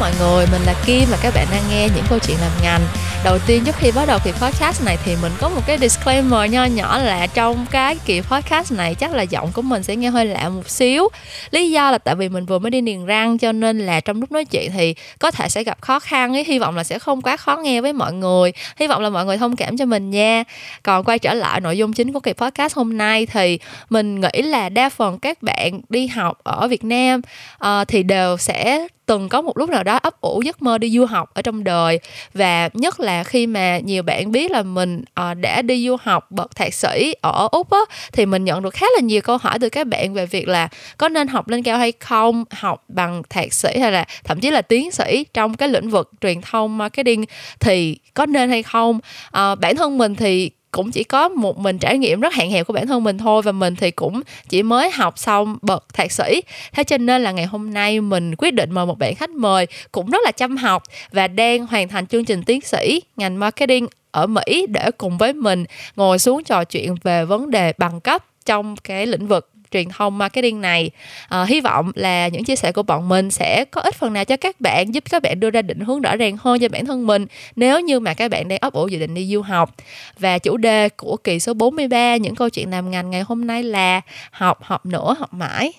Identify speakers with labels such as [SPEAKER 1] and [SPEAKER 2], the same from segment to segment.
[SPEAKER 1] mọi người, mình là Kim và các bạn đang nghe những câu chuyện làm ngành. Đầu tiên trước khi bắt đầu kỳ podcast này thì mình có một cái disclaimer nho nhỏ là trong cái kỳ podcast này chắc là giọng của mình sẽ nghe hơi lạ một xíu. Lý do là tại vì mình vừa mới đi niềng răng cho nên là trong lúc nói chuyện thì có thể sẽ gặp khó khăn ấy Hy vọng là sẽ không quá khó nghe với mọi người. Hy vọng là mọi người thông cảm cho mình nha. Còn quay trở lại nội dung chính của kỳ podcast hôm nay thì mình nghĩ là đa phần các bạn đi học ở Việt Nam uh, thì đều sẽ từng có một lúc nào đó ấp ủ giấc mơ đi du học ở trong đời. Và nhất là khi mà nhiều bạn biết là mình uh, đã đi du học bậc thạc sĩ ở úc á thì mình nhận được khá là nhiều câu hỏi từ các bạn về việc là có nên học lên cao hay không học bằng thạc sĩ hay là thậm chí là tiến sĩ trong cái lĩnh vực truyền thông marketing thì có nên hay không. Uh, bản thân mình thì cũng chỉ có một mình trải nghiệm rất hạn hẹp của bản thân mình thôi và mình thì cũng chỉ mới học xong bậc thạc sĩ. Thế cho nên là ngày hôm nay mình quyết định mời một bạn khách mời cũng rất là chăm học và đang hoàn thành chương trình tiến sĩ ngành marketing ở Mỹ để cùng với mình ngồi xuống trò chuyện về vấn đề bằng cấp trong cái lĩnh vực truyền thông marketing này à, hy vọng là những chia sẻ của bọn mình sẽ có ích phần nào cho các bạn giúp các bạn đưa ra định hướng rõ ràng hơn cho bản thân mình nếu như mà các bạn đang ấp ủ dự định đi du học và chủ đề của kỳ số 43 những câu chuyện làm ngành ngày hôm nay là học học nữa học mãi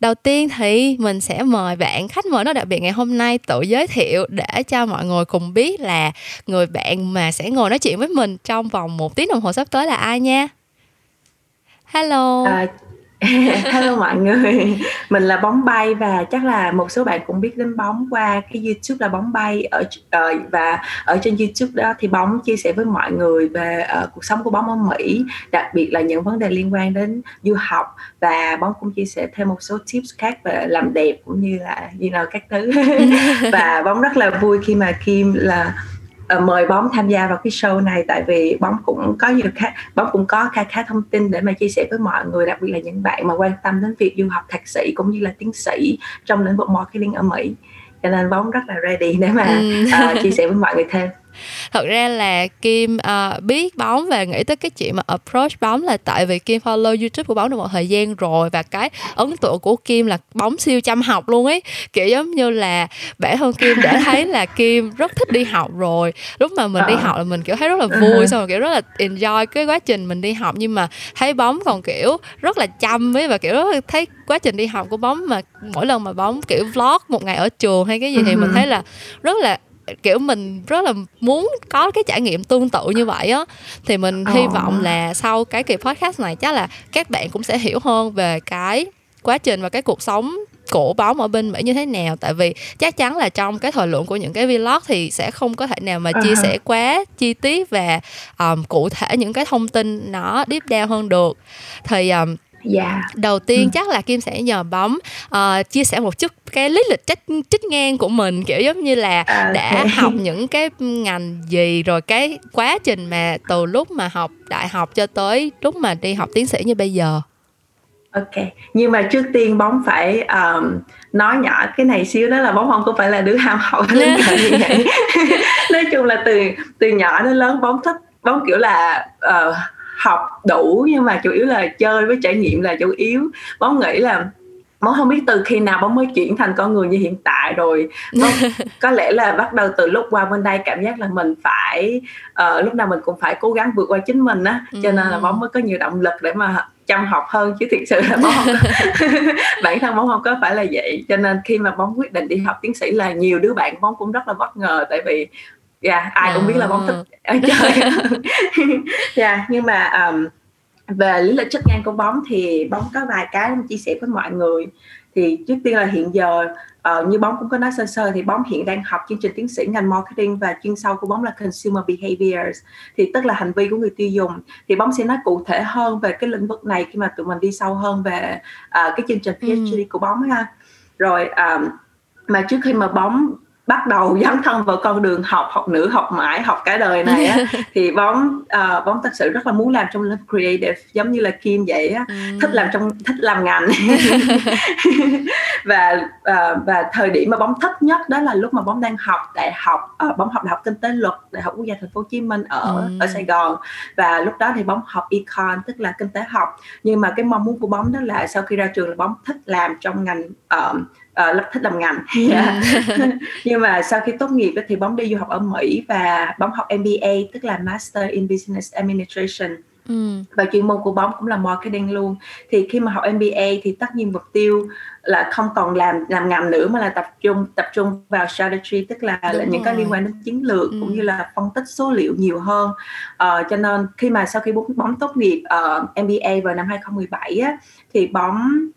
[SPEAKER 1] Đầu tiên thì mình sẽ mời bạn khách mời nó đặc biệt ngày hôm nay tự giới thiệu để cho mọi người cùng biết là người bạn mà sẽ ngồi nói chuyện với mình trong vòng một tiếng đồng hồ sắp tới là ai nha. Hello. À,
[SPEAKER 2] Hello mọi người, mình là bóng bay và chắc là một số bạn cũng biết đến bóng qua cái YouTube là bóng bay. Ở uh, và ở trên YouTube đó thì bóng chia sẻ với mọi người về uh, cuộc sống của bóng ở Mỹ, đặc biệt là những vấn đề liên quan đến du học. Và bóng cũng chia sẻ thêm một số tips khác về làm đẹp cũng như là you know các thứ. Và bóng rất là vui khi mà Kim là uh, mời bóng tham gia vào cái show này tại vì bóng cũng có nhiều khá bóng cũng có khá khá thông tin để mà chia sẻ với mọi người đặc biệt là những bạn mà quan tâm đến việc du học thạc sĩ cũng như là tiến sĩ trong lĩnh vực marketing ở Mỹ cho nên bóng rất là ready để mà ừ. uh, chia sẻ với mọi người thêm
[SPEAKER 1] thật ra là kim uh, biết bóng và nghĩ tới cái chuyện mà approach bóng là tại vì kim follow youtube của bóng được một thời gian rồi và cái ấn tượng của kim là bóng siêu chăm học luôn ấy kiểu giống như là bản thân kim đã thấy là kim rất thích đi học rồi lúc mà mình đi ờ. học là mình kiểu thấy rất là vui uh-huh. xong rồi kiểu rất là enjoy cái quá trình mình đi học nhưng mà thấy bóng còn kiểu rất là chăm ấy và kiểu rất là thấy quá trình đi học của bóng mà mỗi lần mà bóng kiểu vlog một ngày ở trường hay cái gì thì mình uh-huh. thấy là rất là kiểu mình rất là muốn có cái trải nghiệm tương tự như vậy á. Thì mình hy vọng là sau cái kỳ podcast này chắc là các bạn cũng sẽ hiểu hơn về cái quá trình và cái cuộc sống của bóng ở bên Mỹ như thế nào. Tại vì chắc chắn là trong cái thời lượng của những cái vlog thì sẽ không có thể nào mà chia sẻ quá chi tiết và um, cụ thể những cái thông tin nó deep down hơn được. Thì um,
[SPEAKER 2] dạ.
[SPEAKER 1] Đầu tiên ừ. chắc là kim sẽ nhờ bấm uh, chia sẻ một chút cái lý lịch trích trích ngang của mình kiểu giống như là à, đã học những cái ngành gì rồi cái quá trình mà từ lúc mà học đại học cho tới lúc mà đi học tiến sĩ như bây giờ?
[SPEAKER 2] Ok. Nhưng mà trước tiên bóng phải um, nói nhỏ cái này xíu đó là bóng không có phải là đứa ham học lên như vậy. Nói chung là từ từ nhỏ đến lớn bóng thích bóng kiểu là uh, học đủ nhưng mà chủ yếu là chơi với trải nghiệm là chủ yếu. Bóng nghĩ là bóng không biết từ khi nào bóng mới chuyển thành con người như hiện tại rồi. Bóng, có lẽ là bắt đầu từ lúc qua bên đây cảm giác là mình phải uh, lúc nào mình cũng phải cố gắng vượt qua chính mình á. Cho nên là bóng mới có nhiều động lực để mà chăm học hơn. Chứ thực sự là bóng không có, bản thân bóng không có phải là vậy. Cho nên khi mà bóng quyết định đi học tiến sĩ là nhiều đứa bạn bóng cũng rất là bất ngờ. Tại vì dạ yeah, ai cũng biết là bóng thích ở chơi dạ yeah, nhưng mà um, về lý lịch chức năng của bóng thì bóng có vài cái chia sẻ với mọi người. Thì trước tiên là hiện giờ uh, như bóng cũng có nói sơ sơ thì bóng hiện đang học chương trình tiến sĩ ngành marketing và chuyên sâu của bóng là consumer behaviors thì tức là hành vi của người tiêu dùng. Thì bóng sẽ nói cụ thể hơn về cái lĩnh vực này khi mà tụi mình đi sâu hơn về uh, cái chương trình PhD ừ. của bóng ha. Rồi um, mà trước khi mà bóng bắt đầu dấn thân vào con đường học học nữ học mãi học cả đời này á thì bóng uh, bóng thật sự rất là muốn làm trong lĩnh creative giống như là kim vậy á ừ. thích làm trong thích làm ngành và uh, và thời điểm mà bóng thích nhất đó là lúc mà bóng đang học đại học uh, bóng học đại học kinh tế luật đại học quốc gia thành phố hồ chí minh ở ừ. ở sài gòn và lúc đó thì bóng học econ tức là kinh tế học nhưng mà cái mong muốn của bóng đó là sau khi ra trường là bóng thích làm trong ngành uh, uh, thích làm ngành yeah. Ừ. nhưng mà sau khi tốt nghiệp thì bóng đi du học ở Mỹ và bóng học MBA tức là Master in Business Administration Ừ. và chuyên môn của bóng cũng là marketing luôn thì khi mà học MBA thì tất nhiên mục tiêu là không còn làm làm ngành nữa mà là tập trung tập trung vào strategy tức là, là những cái liên quan đến chiến lược ừ. cũng như là phân tích số liệu nhiều hơn uh, cho nên khi mà sau khi bóng, bóng tốt nghiệp uh, ờ, MBA vào năm 2017 á, thì bóng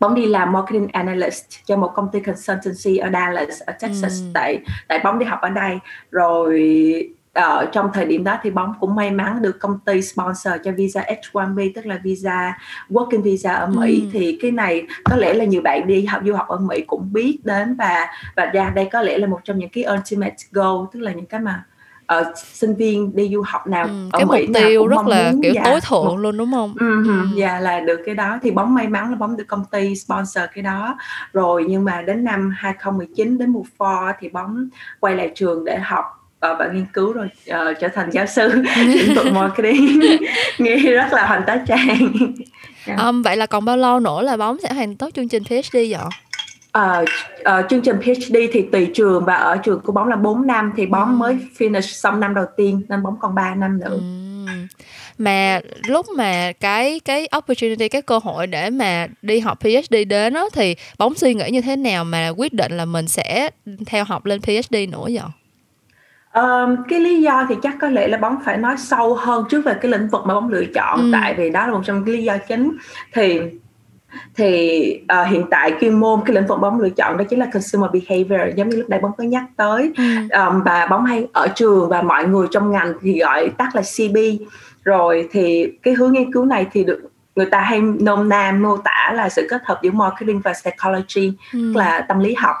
[SPEAKER 2] bóng đi làm marketing analyst cho một công ty consultancy ở Dallas ở Texas ừ. tại tại bóng đi học ở đây rồi ở uh, trong thời điểm đó thì bóng cũng may mắn được công ty sponsor cho visa H1B tức là visa working visa ở Mỹ ừ. thì cái này có lẽ là nhiều bạn đi học du học ở Mỹ cũng biết đến và và ra đây có lẽ là một trong những cái ultimate goal tức là những cái mà uh, sinh viên đi du học nào ừ,
[SPEAKER 1] ở cái Mỹ mục tiêu rất là kiểu dạ, tối thượng một, luôn đúng không?
[SPEAKER 2] Ừ, ừ. Dạ là được cái đó thì bóng may mắn là bóng được công ty sponsor cái đó rồi nhưng mà đến năm 2019 đến mùa 4 thì bóng quay lại trường để học uh, và nghiên cứu rồi uh, trở thành giáo sư lĩnh vực marketing nghe rất là hoành tá trang
[SPEAKER 1] yeah. um, vậy là còn bao lâu nữa là bóng sẽ hoàn tất chương trình PhD vậy?
[SPEAKER 2] Uh, uh, chương trình PhD thì tùy trường và ở trường của bóng là 4 năm thì bóng ừ. mới finish xong năm đầu tiên nên bóng còn 3 năm nữa. Ừ.
[SPEAKER 1] Mà lúc mà cái cái opportunity cái cơ hội để mà đi học PhD đến đó thì bóng suy nghĩ như thế nào mà quyết định là mình sẽ theo học lên PhD nữa vậy?
[SPEAKER 2] Um, cái lý do thì chắc có lẽ là bóng phải nói sâu hơn trước về cái lĩnh vực mà bóng lựa chọn ừ. tại vì đó là một trong cái lý do chính thì thì uh, hiện tại chuyên môn cái lĩnh vực bóng lựa chọn đó chính là consumer behavior giống như lúc nãy bóng có nhắc tới. Um, và bóng hay ở trường và mọi người trong ngành thì gọi tắt là CB rồi thì cái hướng nghiên cứu này thì được người ta hay nôm na mô tả là sự kết hợp giữa marketing và psychology ừ. tức là tâm lý học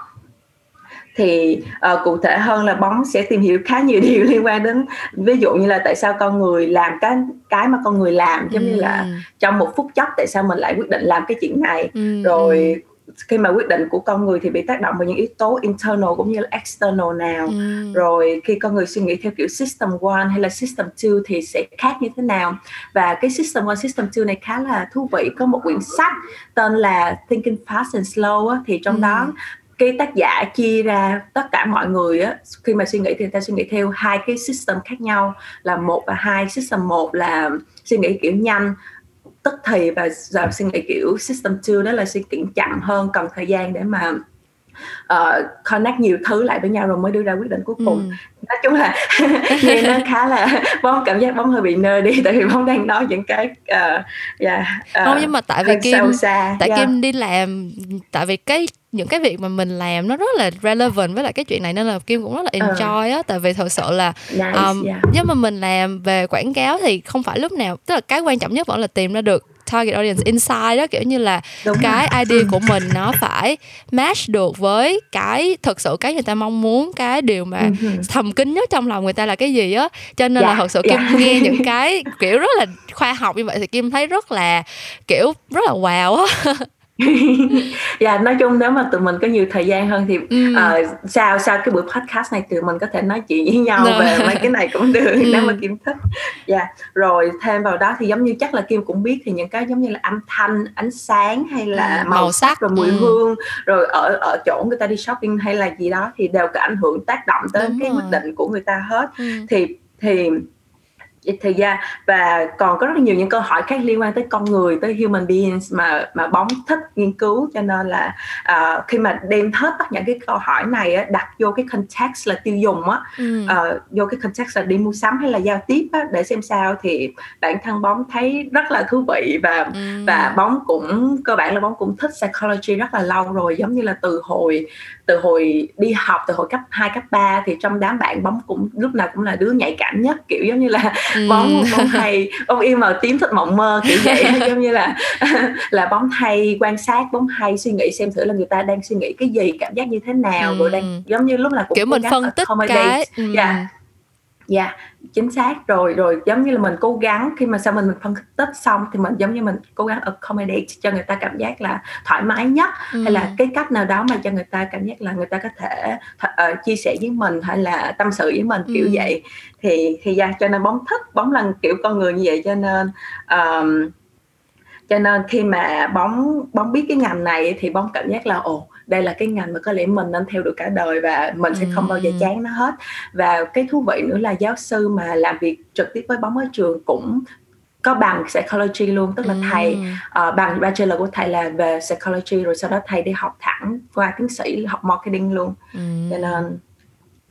[SPEAKER 2] thì uh, cụ thể hơn là bóng sẽ tìm hiểu khá nhiều điều liên quan đến ví dụ như là tại sao con người làm cái cái mà con người làm giống ừ. như là trong một phút chốc tại sao mình lại quyết định làm cái chuyện này ừ. rồi khi mà quyết định của con người thì bị tác động bởi những yếu tố internal cũng như là external nào ừ. rồi khi con người suy nghĩ theo kiểu system one hay là system two thì sẽ khác như thế nào và cái system one system two này khá là thú vị có một quyển sách tên là thinking fast and slow á, thì trong ừ. đó cái tác giả chia ra tất cả mọi người á, khi mà suy nghĩ thì người ta suy nghĩ theo hai cái system khác nhau, là một và hai. System một là suy nghĩ kiểu nhanh, tức thì và giờ suy nghĩ kiểu system 2 đó là suy nghĩ chậm hơn, cần thời gian để mà uh, connect nhiều thứ lại với nhau rồi mới đưa ra quyết định cuối cùng ừ. nói chung là nghe nó khá là bóng cảm giác bóng hơi bị nơ đi tại vì bóng đang nói những cái uh,
[SPEAKER 1] yeah, uh, không nhưng mà tại vì kim xa. tại yeah. kim đi làm tại vì cái những cái việc mà mình làm nó rất là relevant với lại cái chuyện này nên là kim cũng rất là ờ. enjoy á tại vì thật sự là nice, um, yeah. nếu mà mình làm về quảng cáo thì không phải lúc nào tức là cái quan trọng nhất vẫn là tìm ra được target audience inside đó kiểu như là Đúng cái rồi. idea của mình nó phải match được với cái thực sự cái người ta mong muốn cái điều mà uh-huh. thầm kín nhất trong lòng người ta là cái gì á cho nên yeah, là dạ, thật sự kim yeah. Dạ. nghe những cái kiểu rất là khoa học như vậy thì kim thấy rất là kiểu rất là wow á
[SPEAKER 2] dạ nói chung nếu mà tụi mình có nhiều thời gian hơn thì ừ. uh, sau sau cái buổi podcast này tụi mình có thể nói chuyện với nhau Rồi. về mấy cái này cũng được ừ. nếu mà kim thích dạ rồi thêm vào đó thì giống như chắc là kim cũng biết thì những cái giống như là âm thanh ánh sáng hay là ừ, màu, màu sắc rồi mùi ừ. hương rồi ở ở chỗ người ta đi shopping hay là gì đó thì đều có ảnh hưởng tác động tới Đúng cái rồi. quyết định của người ta hết ừ. thì thì thời gian và còn có rất là nhiều những câu hỏi khác liên quan tới con người tới human beings mà mà bóng thích nghiên cứu cho nên là uh, khi mà đem hết tất những cái câu hỏi này á, đặt vô cái context là tiêu dùng á ừ. uh, vô cái context là đi mua sắm hay là giao tiếp á, để xem sao thì bản thân bóng thấy rất là thú vị và ừ. và bóng cũng cơ bản là bóng cũng thích psychology rất là lâu rồi giống như là từ hồi từ hồi đi học từ hồi cấp 2, cấp 3 thì trong đám bạn bóng cũng lúc nào cũng là đứa nhạy cảm nhất kiểu giống như là ừ. bóng bóng hay bóng yêu màu tím thích mộng mơ kiểu vậy giống như là là bóng hay quan sát bóng hay suy nghĩ xem thử là người ta đang suy nghĩ cái gì cảm giác như thế nào ừ. rồi đang giống như lúc nào cũng
[SPEAKER 1] kiểu mình phân tích cái
[SPEAKER 2] ừ. yeah dạ yeah, chính xác rồi rồi giống như là mình cố gắng khi mà sau mình mình phân tích xong thì mình giống như mình cố gắng accommodate cho người ta cảm giác là thoải mái nhất ừ. hay là cái cách nào đó mà cho người ta cảm giác là người ta có thể uh, chia sẻ với mình hay là tâm sự với mình kiểu ừ. vậy thì thì ra cho nên bóng thích bóng là kiểu con người như vậy cho nên um, cho nên khi mà bóng bóng biết cái ngành này thì bóng cảm giác là ồ đây là cái ngành mà có lẽ mình nên theo được cả đời và mình sẽ không bao giờ chán nó hết. Và cái thú vị nữa là giáo sư mà làm việc trực tiếp với bóng ở trường cũng có bằng psychology luôn tức là thầy uh, bằng bachelor của thầy là về psychology rồi sau đó thầy đi học thẳng qua tiến sĩ học marketing luôn. Ừ. cho nên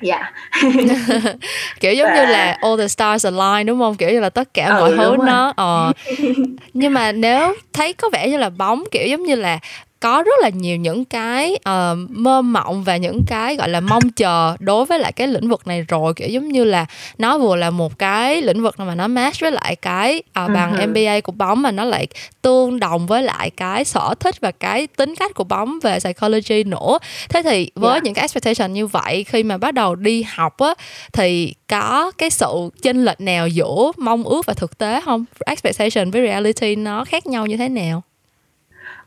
[SPEAKER 2] dạ.
[SPEAKER 1] Yeah. kiểu giống Và... như là all the stars align đúng không? Kiểu như là tất cả ừ, mọi thứ nó ờ. Nhưng mà nếu thấy có vẻ như là bóng kiểu giống như là có rất là nhiều những cái uh, mơ mộng và những cái gọi là mong chờ đối với lại cái lĩnh vực này rồi kiểu giống như là nó vừa là một cái lĩnh vực mà nó match với lại cái uh, bằng uh-huh. MBA của bóng mà nó lại tương đồng với lại cái sở thích và cái tính cách của bóng về psychology nữa thế thì với yeah. những cái expectation như vậy khi mà bắt đầu đi học á thì có cái sự chênh lệch nào giữa mong ước và thực tế không expectation với reality nó khác nhau như thế nào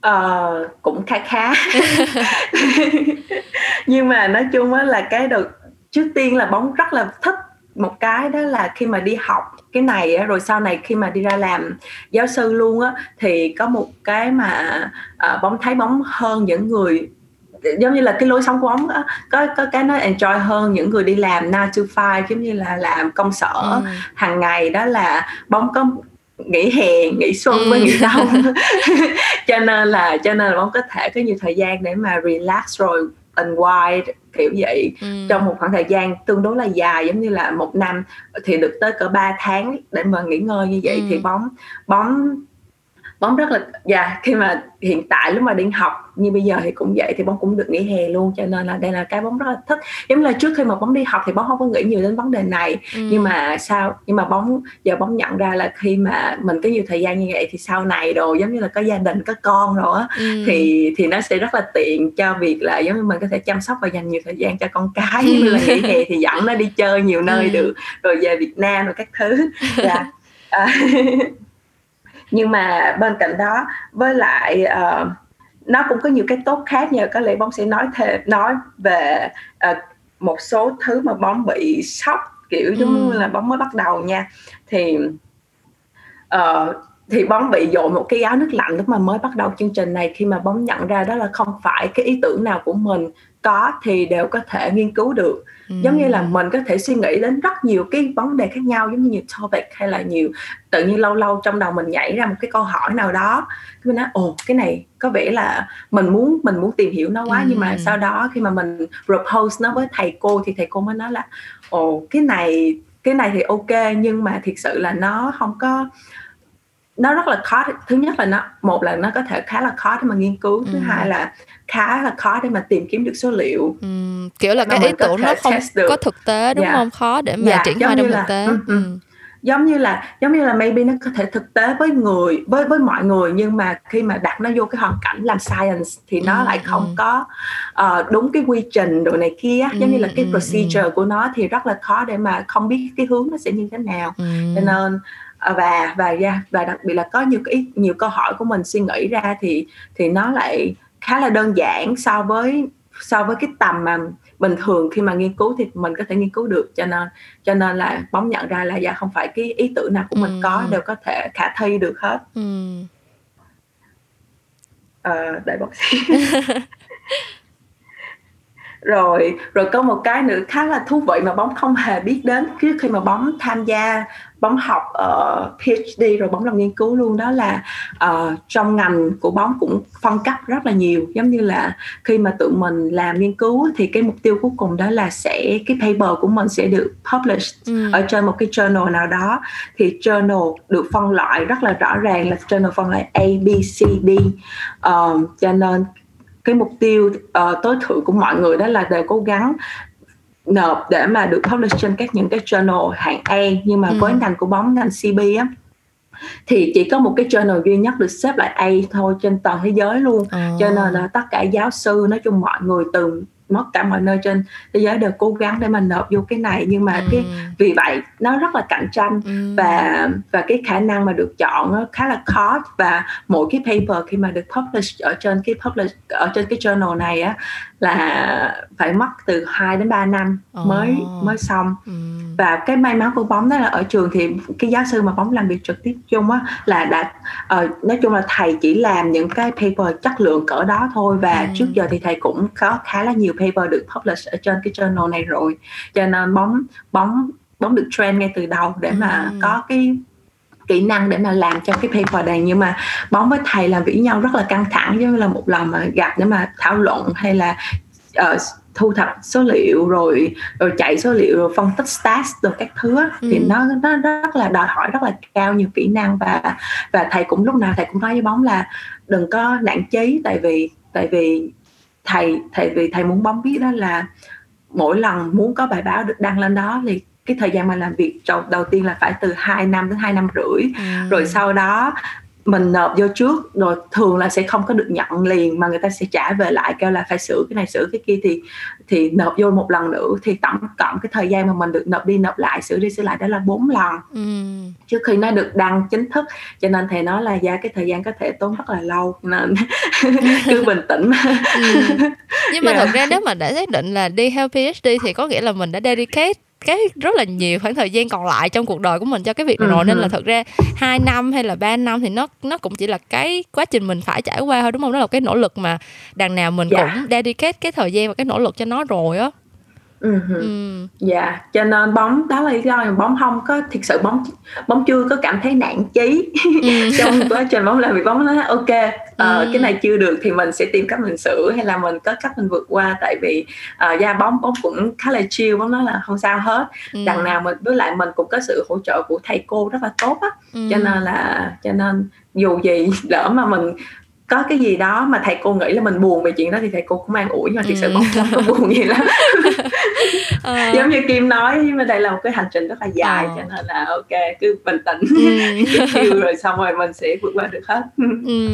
[SPEAKER 2] Ờ, cũng khá khá. Nhưng mà nói chung á là cái đầu trước tiên là bóng rất là thích một cái đó là khi mà đi học cái này á, rồi sau này khi mà đi ra làm giáo sư luôn á thì có một cái mà uh, bóng thấy bóng hơn những người giống như là cái lối sống của bóng á, có có cái nó enjoy hơn những người đi làm 9 to 5 giống như là làm công sở ừ. hàng ngày đó là bóng có nghỉ hè nghỉ xuân ừ. với nghỉ đông cho nên là cho nên là bóng có thể có nhiều thời gian để mà relax rồi unwind kiểu vậy ừ. trong một khoảng thời gian tương đối là dài giống như là một năm thì được tới cỡ 3 tháng để mà nghỉ ngơi như vậy ừ. thì bóng bóng bóng rất là dạ khi mà hiện tại lúc mà đi học như bây giờ thì cũng vậy thì bóng cũng được nghỉ hè luôn cho nên là đây là cái bóng rất là thích giống là trước khi mà bóng đi học thì bóng không có nghĩ nhiều đến vấn đề này ừ. nhưng mà sao nhưng mà bóng giờ bóng nhận ra là khi mà mình có nhiều thời gian như vậy thì sau này đồ giống như là có gia đình có con rồi á ừ. thì thì nó sẽ rất là tiện cho việc là giống như mình có thể chăm sóc và dành nhiều thời gian cho con cái như là nghỉ hè thì dẫn nó đi chơi nhiều nơi ừ. được rồi về Việt Nam rồi các thứ dạ à, nhưng mà bên cạnh đó với lại uh, nó cũng có nhiều cái tốt khác nhờ có lẽ bóng sẽ nói thêm nói về uh, một số thứ mà bóng bị sốc kiểu giống như là bóng mới bắt đầu nha. Thì uh, thì bóng bị dội một cái áo nước lạnh lúc mà mới bắt đầu chương trình này. Khi mà bóng nhận ra đó là không phải cái ý tưởng nào của mình có thì đều có thể nghiên cứu được ừ. giống như là mình có thể suy nghĩ đến rất nhiều cái vấn đề khác nhau giống như nhiều topic hay là nhiều tự nhiên lâu lâu trong đầu mình nhảy ra một cái câu hỏi nào đó mình nói ồ cái này có vẻ là mình muốn mình muốn tìm hiểu nó quá ừ. nhưng mà sau đó khi mà mình propose nó với thầy cô thì thầy cô mới nói là ồ cái này cái này thì ok nhưng mà thiệt sự là nó không có nó rất là khó thứ nhất là nó một là nó có thể khá là khó để mà nghiên cứu thứ ừ. hai là khá là khó để mà tìm kiếm được số liệu ừ,
[SPEAKER 1] kiểu là cái ý tưởng nó không có thực tế đúng yeah. Dạ. không khó để mà yeah, dạ, triển khai trong thực tế là, ừ.
[SPEAKER 2] giống như là giống như là maybe nó có thể thực tế với người với với mọi người nhưng mà khi mà đặt nó vô cái hoàn cảnh làm science thì nó ừ, lại không ừ. có uh, đúng cái quy trình đồ này kia ừ, giống như là cái ừ, procedure ừ. của nó thì rất là khó để mà không biết cái hướng nó sẽ như thế nào ừ. cho nên và và yeah, và đặc biệt là có nhiều cái nhiều câu hỏi của mình suy nghĩ ra thì thì nó lại khá là đơn giản so với so với cái tầm mà bình thường khi mà nghiên cứu thì mình có thể nghiên cứu được cho nên cho nên là bóng nhận ra là dạ không phải cái ý tưởng nào của mình ừ. có đều có thể khả thi được hết ừ. à, đợi bác sĩ rồi rồi có một cái nữa khá là thú vị mà bóng không hề biết đến trước khi mà bóng tham gia bóng học ở uh, PhD rồi bóng làm nghiên cứu luôn. Đó là uh, trong ngành của bóng cũng phân cấp rất là nhiều. Giống như là khi mà tụi mình làm nghiên cứu thì cái mục tiêu cuối cùng đó là sẽ cái paper của mình sẽ được published ừ. ở trên một cái journal nào đó. Thì journal được phân loại rất là rõ ràng là journal phân loại A B C D. Um, cho nên cái mục tiêu uh, tối thượng của mọi người đó là đều cố gắng nộp để mà được publish trên các những cái journal hạng A nhưng mà ừ. với ngành của bóng ngành CB á thì chỉ có một cái journal duy nhất được xếp lại A thôi trên toàn thế giới luôn à. cho nên là tất cả giáo sư nói chung mọi người từ mất cả mọi nơi trên thế giới đều cố gắng để mà nộp vô cái này nhưng mà ừ. cái vì vậy nó rất là cạnh tranh ừ. và và cái khả năng mà được chọn nó khá là khó và mỗi cái paper khi mà được publish ở trên cái publish ở trên cái journal này á là phải mất từ 2 đến 3 năm mới oh. mới xong ừ. và cái may mắn của bóng đó là ở trường thì cái giáo sư mà bóng làm việc trực tiếp chung á là đã uh, nói chung là thầy chỉ làm những cái paper chất lượng cỡ đó thôi và ừ. trước giờ thì thầy cũng có khá là nhiều paper được publish ở trên cái journal này rồi cho nên bóng bóng bóng được train ngay từ đầu để mà ừ. có cái kỹ năng để mà làm cho cái paper này nhưng mà bóng với thầy làm việc với nhau rất là căng thẳng giống như là một lần mà gặp để mà thảo luận hay là uh, thu thập số liệu rồi rồi chạy số liệu rồi phân tích stats rồi các thứ ừ. thì nó nó rất là đòi hỏi rất là cao nhiều kỹ năng và và thầy cũng lúc nào thầy cũng nói với bóng là đừng có nản chí tại vì tại vì thầy thầy vì thầy muốn bóng biết đó là mỗi lần muốn có bài báo được đăng lên đó thì cái thời gian mà làm việc đầu, đầu tiên là phải từ 2 năm đến 2 năm rưỡi ừ. rồi sau đó mình nộp vô trước rồi thường là sẽ không có được nhận liền mà người ta sẽ trả về lại kêu là phải sửa cái này sửa cái kia thì thì nộp vô một lần nữa thì tổng cộng cái thời gian mà mình được nộp đi nộp lại sửa đi sửa lại đó là bốn lần ừ. trước khi nó được đăng chính thức cho nên thầy nói là giá cái thời gian có thể tốn rất là lâu nên cứ bình tĩnh
[SPEAKER 1] ừ. nhưng mà yeah. thật ra nếu mà đã xác định là đi theo PhD thì có nghĩa là mình đã dedicate cái rất là nhiều khoảng thời gian còn lại trong cuộc đời của mình cho cái việc này rồi. Nên là thật ra hai năm hay là ba năm thì nó nó cũng chỉ là cái quá trình mình phải trải qua thôi đúng không? Đó là cái nỗ lực mà đằng nào mình yeah. cũng dedicate cái thời gian và cái nỗ lực cho nó rồi á
[SPEAKER 2] ừ dạ cho nên bóng đó là lý do mà bóng không có thực sự bóng bóng chưa có cảm thấy nản chí ừ. trong quá trình bóng làm việc bóng nói ok uh, ừ. cái này chưa được thì mình sẽ tìm cách mình sửa hay là mình có cách mình vượt qua tại vì uh, da bóng bóng cũng khá là chill bóng nói là không sao hết ừ. đằng nào mình với lại mình cũng có sự hỗ trợ của thầy cô rất là tốt á ừ. cho nên là cho nên dù gì lỡ mà mình có cái gì đó mà thầy cô nghĩ là mình buồn về chuyện đó thì thầy cô cũng an ủi nhưng mà thực sự bóng không có buồn gì lắm à. giống như kim nói nhưng mà đây là một cái hành trình rất là dài à. cho nên là ok cứ bình tĩnh ừ. rồi xong rồi mình sẽ vượt qua được hết ừ.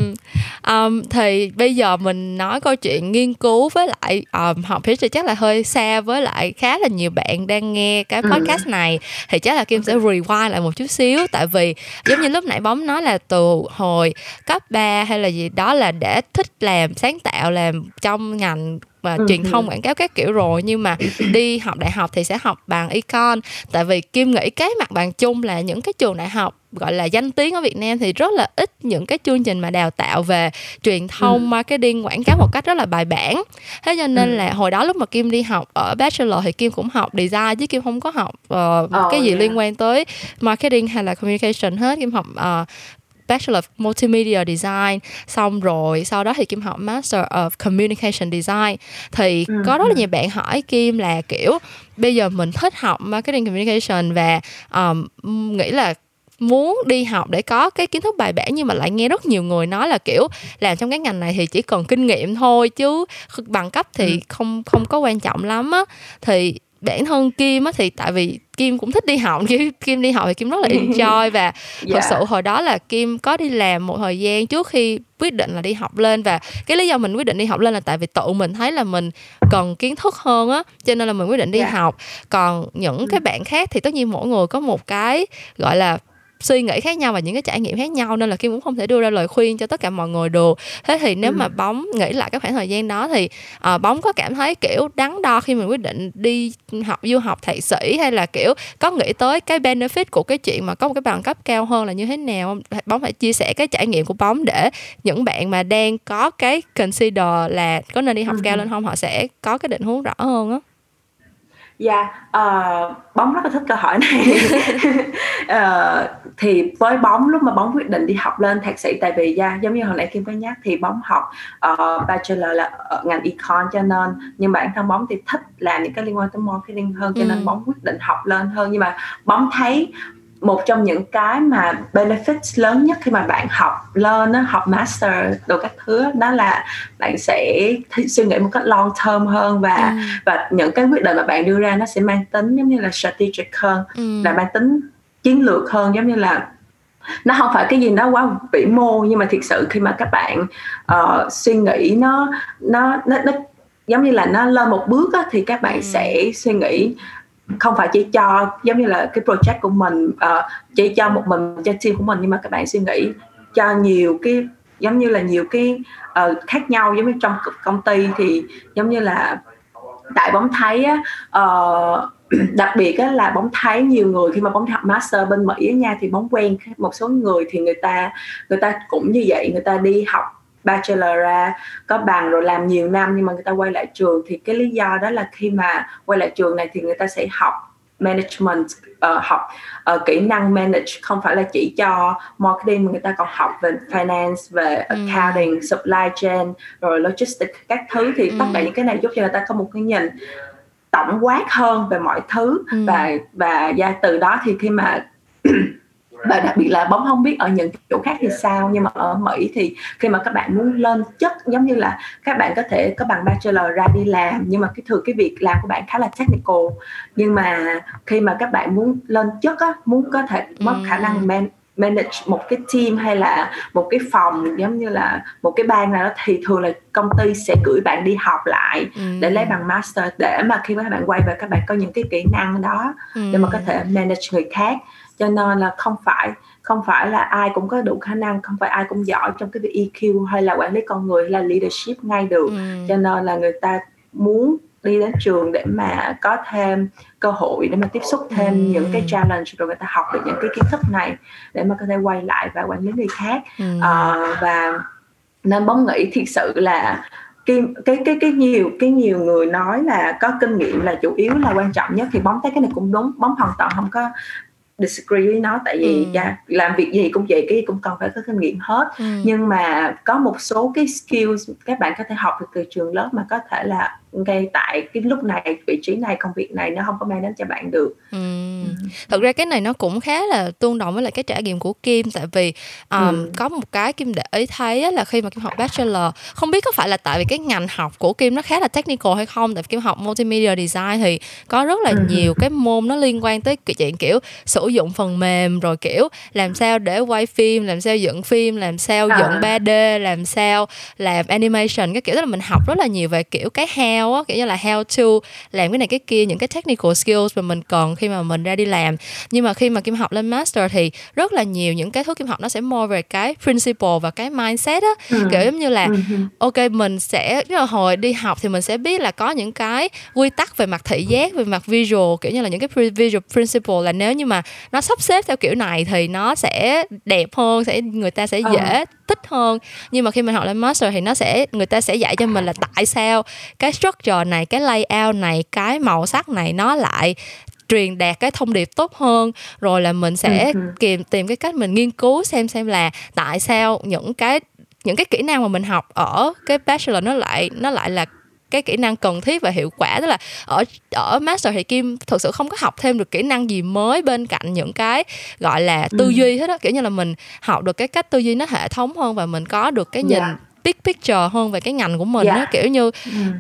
[SPEAKER 1] um, thì bây giờ mình nói câu chuyện nghiên cứu với lại um, học PhD chắc là hơi xa với lại khá là nhiều bạn đang nghe cái ừ. podcast ừ. này thì chắc là kim sẽ rewind lại một chút xíu tại vì giống như lúc nãy bóng nói là từ hồi cấp 3 hay là gì đó đó là để thích làm sáng tạo làm trong ngành và ừ, truyền ừ. thông quảng cáo các kiểu rồi nhưng mà đi học đại học thì sẽ học bằng econ tại vì kim nghĩ cái mặt bằng chung là những cái trường đại học gọi là danh tiếng ở Việt Nam thì rất là ít những cái chương trình mà đào tạo về truyền thông ừ. marketing quảng cáo một cách rất là bài bản thế cho nên ừ. là hồi đó lúc mà kim đi học ở bachelor thì kim cũng học design chứ kim không có học uh, oh, cái gì yeah. liên quan tới marketing hay là communication hết kim học uh, Bachelor of Multimedia Design xong rồi sau đó thì Kim học Master of Communication Design thì ừ. có rất là ừ. nhiều bạn hỏi Kim là kiểu bây giờ mình thích học Marketing Communication và um, nghĩ là muốn đi học để có cái kiến thức bài bản nhưng mà lại nghe rất nhiều người nói là kiểu làm trong cái ngành này thì chỉ cần kinh nghiệm thôi chứ bằng cấp thì ừ. không không có quan trọng lắm á thì bản thân Kim á thì tại vì Kim cũng thích đi học chứ Kim đi học thì Kim rất là enjoy và thật yeah. sự hồi đó là Kim có đi làm một thời gian trước khi quyết định là đi học lên và cái lý do mình quyết định đi học lên là tại vì tự mình thấy là mình cần kiến thức hơn á cho nên là mình quyết định đi yeah. học còn những ừ. cái bạn khác thì tất nhiên mỗi người có một cái gọi là suy nghĩ khác nhau và những cái trải nghiệm khác nhau nên là kim cũng không thể đưa ra lời khuyên cho tất cả mọi người được thế thì nếu ừ. mà bóng nghĩ lại cái khoảng thời gian đó thì uh, bóng có cảm thấy kiểu đắn đo khi mình quyết định đi học du học thạc sĩ hay là kiểu có nghĩ tới cái benefit của cái chuyện mà có một cái bằng cấp cao hơn là như thế nào bóng phải chia sẻ cái trải nghiệm của bóng để những bạn mà đang có cái consider là có nên đi học ừ. cao lên không họ sẽ có cái định hướng rõ hơn á
[SPEAKER 2] Dạ, uh, bóng rất là thích câu hỏi này. uh, thì với bóng lúc mà bóng quyết định đi học lên thạc sĩ tại vì yeah, giống như hồi nãy Kim có nhắc thì bóng học uh, bachelor là ở ngành econ cho nên nhưng bản thân bóng thì thích làm những cái liên quan tới marketing hơn cho nên ừ. bóng quyết định học lên hơn nhưng mà bóng thấy một trong những cái mà benefits lớn nhất khi mà bạn học lên đó, học master đồ các thứ đó là bạn sẽ suy nghĩ một cách long term hơn và ừ. và những cái quyết định mà bạn đưa ra nó sẽ mang tính giống như là strategic hơn ừ. là mang tính chiến lược hơn giống như là nó không phải cái gì đó quá vĩ mô nhưng mà thực sự khi mà các bạn uh, suy nghĩ nó nó nó, nó giống như là nó lên một bước á, thì các bạn ừ. sẽ suy nghĩ không phải chỉ cho giống như là cái project của mình uh, chỉ cho một mình cho team của mình nhưng mà các bạn suy nghĩ cho nhiều cái giống như là nhiều cái uh, khác nhau. Giống như trong công ty thì giống như là tại bóng thấy á, uh, đặc biệt á, là bóng thấy nhiều người khi mà bóng học master bên mỹ nha thì bóng quen một số người thì người ta người ta cũng như vậy người ta đi học bachelor ra có bằng rồi làm nhiều năm nhưng mà người ta quay lại trường thì cái lý do đó là khi mà quay lại trường này thì người ta sẽ học management uh, học uh, kỹ năng manage không phải là chỉ cho marketing mà người ta còn học về finance về ừ. accounting supply chain rồi logistics các thứ thì ừ. tất cả những cái này giúp cho người ta có một cái nhìn tổng quát hơn về mọi thứ ừ. và và ra từ đó thì khi mà và đặc biệt là bóng không biết ở những chỗ khác thì sao. Nhưng mà ở Mỹ thì khi mà các bạn muốn lên chất giống như là các bạn có thể có bằng bachelor ra đi làm. Nhưng mà cái thường cái việc làm của bạn khá là technical. Nhưng mà khi mà các bạn muốn lên chất á muốn có thể mất khả năng man manage một cái team hay là một cái phòng giống như là một cái ban nào đó thì thường là công ty sẽ gửi bạn đi học lại ừ. để lấy bằng master. Để mà khi mà các bạn quay về các bạn có những cái kỹ năng đó ừ. để mà có thể manage người khác cho nên là không phải không phải là ai cũng có đủ khả năng không phải ai cũng giỏi trong cái việc EQ hay là quản lý con người hay là leadership ngay được ừ. cho nên là người ta muốn đi đến trường để mà có thêm cơ hội để mà tiếp xúc thêm ừ. những cái challenge rồi người ta học được những cái kiến thức này để mà có thể quay lại và quản lý người khác ừ. uh, và nên bóng nghĩ thiệt sự là cái cái cái cái nhiều cái nhiều người nói là có kinh nghiệm là chủ yếu là quan trọng nhất thì bóng thấy cái này cũng đúng bóng hoàn toàn không có disagree với nó tại vì ừ. yeah, làm việc gì cũng vậy cái cũng cần phải có kinh nghiệm hết ừ. nhưng mà có một số cái skills các bạn có thể học được từ trường lớp mà có thể là ngay tại cái lúc này vị trí này công việc này nó không có mang đến cho bạn được ừ.
[SPEAKER 1] Ừ. thật ra cái này nó cũng khá là tương đồng với lại cái trải nghiệm của Kim tại vì um, ừ. có một cái Kim để ý thấy là khi mà Kim học bachelor không biết có phải là tại vì cái ngành học của Kim nó khá là technical hay không tại vì Kim học multimedia design thì có rất là ừ. nhiều cái môn nó liên quan tới chuyện kiểu sử dụng phần mềm rồi kiểu làm sao để quay phim làm sao dựng phim làm sao à. dựng 3D làm sao làm animation cái kiểu đó là mình học rất là nhiều về kiểu cái how á kiểu như là how to làm cái này cái kia những cái technical skills mà mình cần khi mà mình ra đi làm nhưng mà khi mà kim học lên master thì rất là nhiều những cái thứ kim học nó sẽ more về cái principle và cái mindset á ừ. kiểu giống như là ừ. ok mình sẽ là hồi đi học thì mình sẽ biết là có những cái quy tắc về mặt thị giác về mặt visual kiểu như là những cái visual principle là nếu như mà nó sắp xếp theo kiểu này thì nó sẽ đẹp hơn sẽ người ta sẽ ờ. dễ thích hơn. Nhưng mà khi mình học lên master thì nó sẽ người ta sẽ dạy cho mình là tại sao cái structure này cái layout này cái màu sắc này nó lại truyền đạt cái thông điệp tốt hơn. Rồi là mình sẽ tìm tìm cái cách mình nghiên cứu xem xem là tại sao những cái những cái kỹ năng mà mình học ở cái bachelor nó lại nó lại là cái kỹ năng cần thiết và hiệu quả tức là ở ở master thì kim thực sự không có học thêm được kỹ năng gì mới bên cạnh những cái gọi là tư ừ. duy hết á kiểu như là mình học được cái cách tư duy nó hệ thống hơn và mình có được cái nhìn yeah big picture hơn về cái ngành của mình yeah. Đó, kiểu như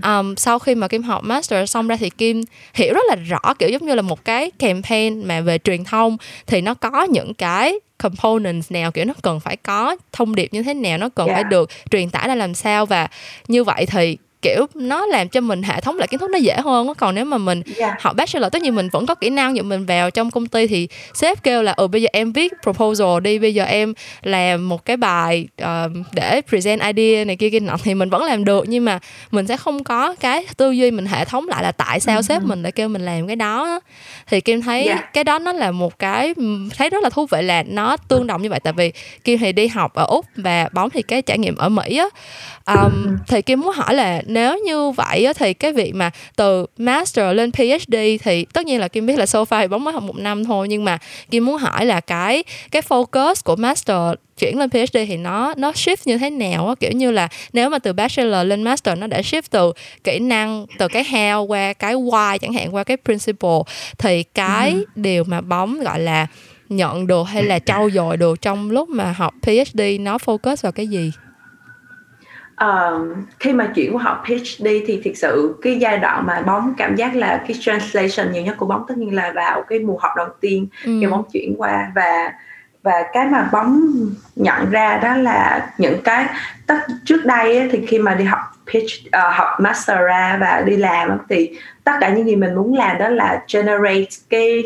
[SPEAKER 1] um, sau khi mà kim học master xong ra thì kim hiểu rất là rõ kiểu giống như là một cái campaign mà về truyền thông thì nó có những cái components nào kiểu nó cần phải có thông điệp như thế nào nó cần yeah. phải được truyền tải ra làm sao và như vậy thì kiểu nó làm cho mình hệ thống lại kiến thức nó dễ hơn còn nếu mà mình yeah. Dạ. học bachelor tất nhiên mình vẫn có kỹ năng nhưng mình vào trong công ty thì sếp kêu là ừ bây giờ em viết proposal đi bây giờ em làm một cái bài uh, để present idea này kia kia nọ thì mình vẫn làm được nhưng mà mình sẽ không có cái tư duy mình hệ thống lại là tại sao uh-huh. sếp mình lại kêu mình làm cái đó thì kim thấy yeah. Dạ. cái đó nó là một cái thấy rất là thú vị là nó tương đồng như vậy tại vì kim thì đi học ở úc và bóng thì cái trải nghiệm ở mỹ á um, thì kim muốn hỏi là nếu như vậy thì cái việc mà từ master lên phd thì tất nhiên là kim biết là so far thì bóng mới học một năm thôi nhưng mà kim muốn hỏi là cái cái focus của master chuyển lên PhD thì nó nó shift như thế nào á kiểu như là nếu mà từ bachelor lên master nó đã shift từ kỹ năng từ cái how qua cái why chẳng hạn qua cái principle thì cái ừ. điều mà bóng gọi là nhận được hay là trau dồi được trong lúc mà học PhD nó focus vào cái gì?
[SPEAKER 2] Uh, khi mà chuyển qua học PhD thì thực sự cái giai đoạn mà bóng cảm giác là cái translation nhiều nhất của bóng tất nhiên là vào cái mùa học đầu tiên ừ. khi bóng chuyển qua và và cái mà bóng nhận ra đó là những cái tất trước đây ấy, thì khi mà đi học pitch uh, học master và đi làm thì tất cả những gì mình muốn làm đó là generate cái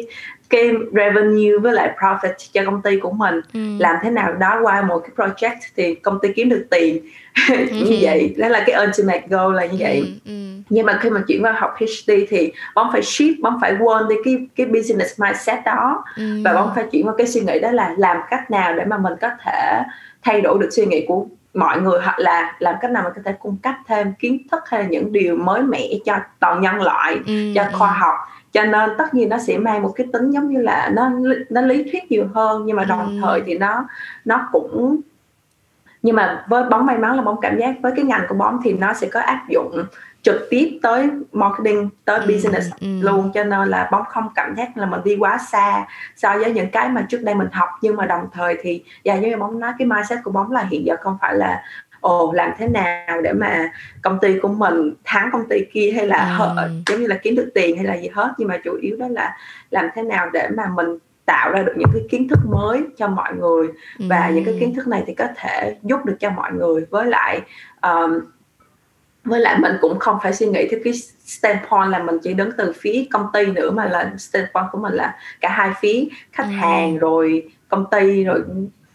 [SPEAKER 2] cái revenue với lại profit cho công ty của mình ừ. làm thế nào đó qua một cái project thì công ty kiếm được tiền như ừ. vậy đó là cái ultimate goal là như vậy ừ. Ừ. nhưng mà khi mà chuyển vào học PhD thì bóng phải shift bóng phải quên đi cái cái business mindset đó ừ. và bóng phải chuyển vào cái suy nghĩ đó là làm cách nào để mà mình có thể thay đổi được suy nghĩ của mọi người hoặc là làm cách nào mà có thể cung cấp thêm kiến thức hay là những điều mới mẻ cho toàn nhân loại ừ, cho khoa học cho nên tất nhiên nó sẽ mang một cái tính giống như là nó nó lý thuyết nhiều hơn nhưng mà đồng ừ. thời thì nó nó cũng nhưng mà với bóng may mắn là bóng cảm giác với cái ngành của bóng thì nó sẽ có áp dụng trực tiếp tới marketing tới ừ, business ừ. luôn cho nên là bóng không cảm giác là mình đi quá xa so với những cái mà trước đây mình học nhưng mà đồng thời thì và như bóng nói cái mindset của bóng là hiện giờ không phải là ồ làm thế nào để mà công ty của mình thắng công ty kia hay là ừ. hợ, giống như là kiếm được tiền hay là gì hết nhưng mà chủ yếu đó là làm thế nào để mà mình tạo ra được những cái kiến thức mới cho mọi người và ừ. những cái kiến thức này thì có thể giúp được cho mọi người với lại um, với lại mình cũng không phải suy nghĩ theo cái standpoint là mình chỉ đứng từ phía công ty nữa mà là standpoint của mình là cả hai phía khách ừ. hàng rồi công ty rồi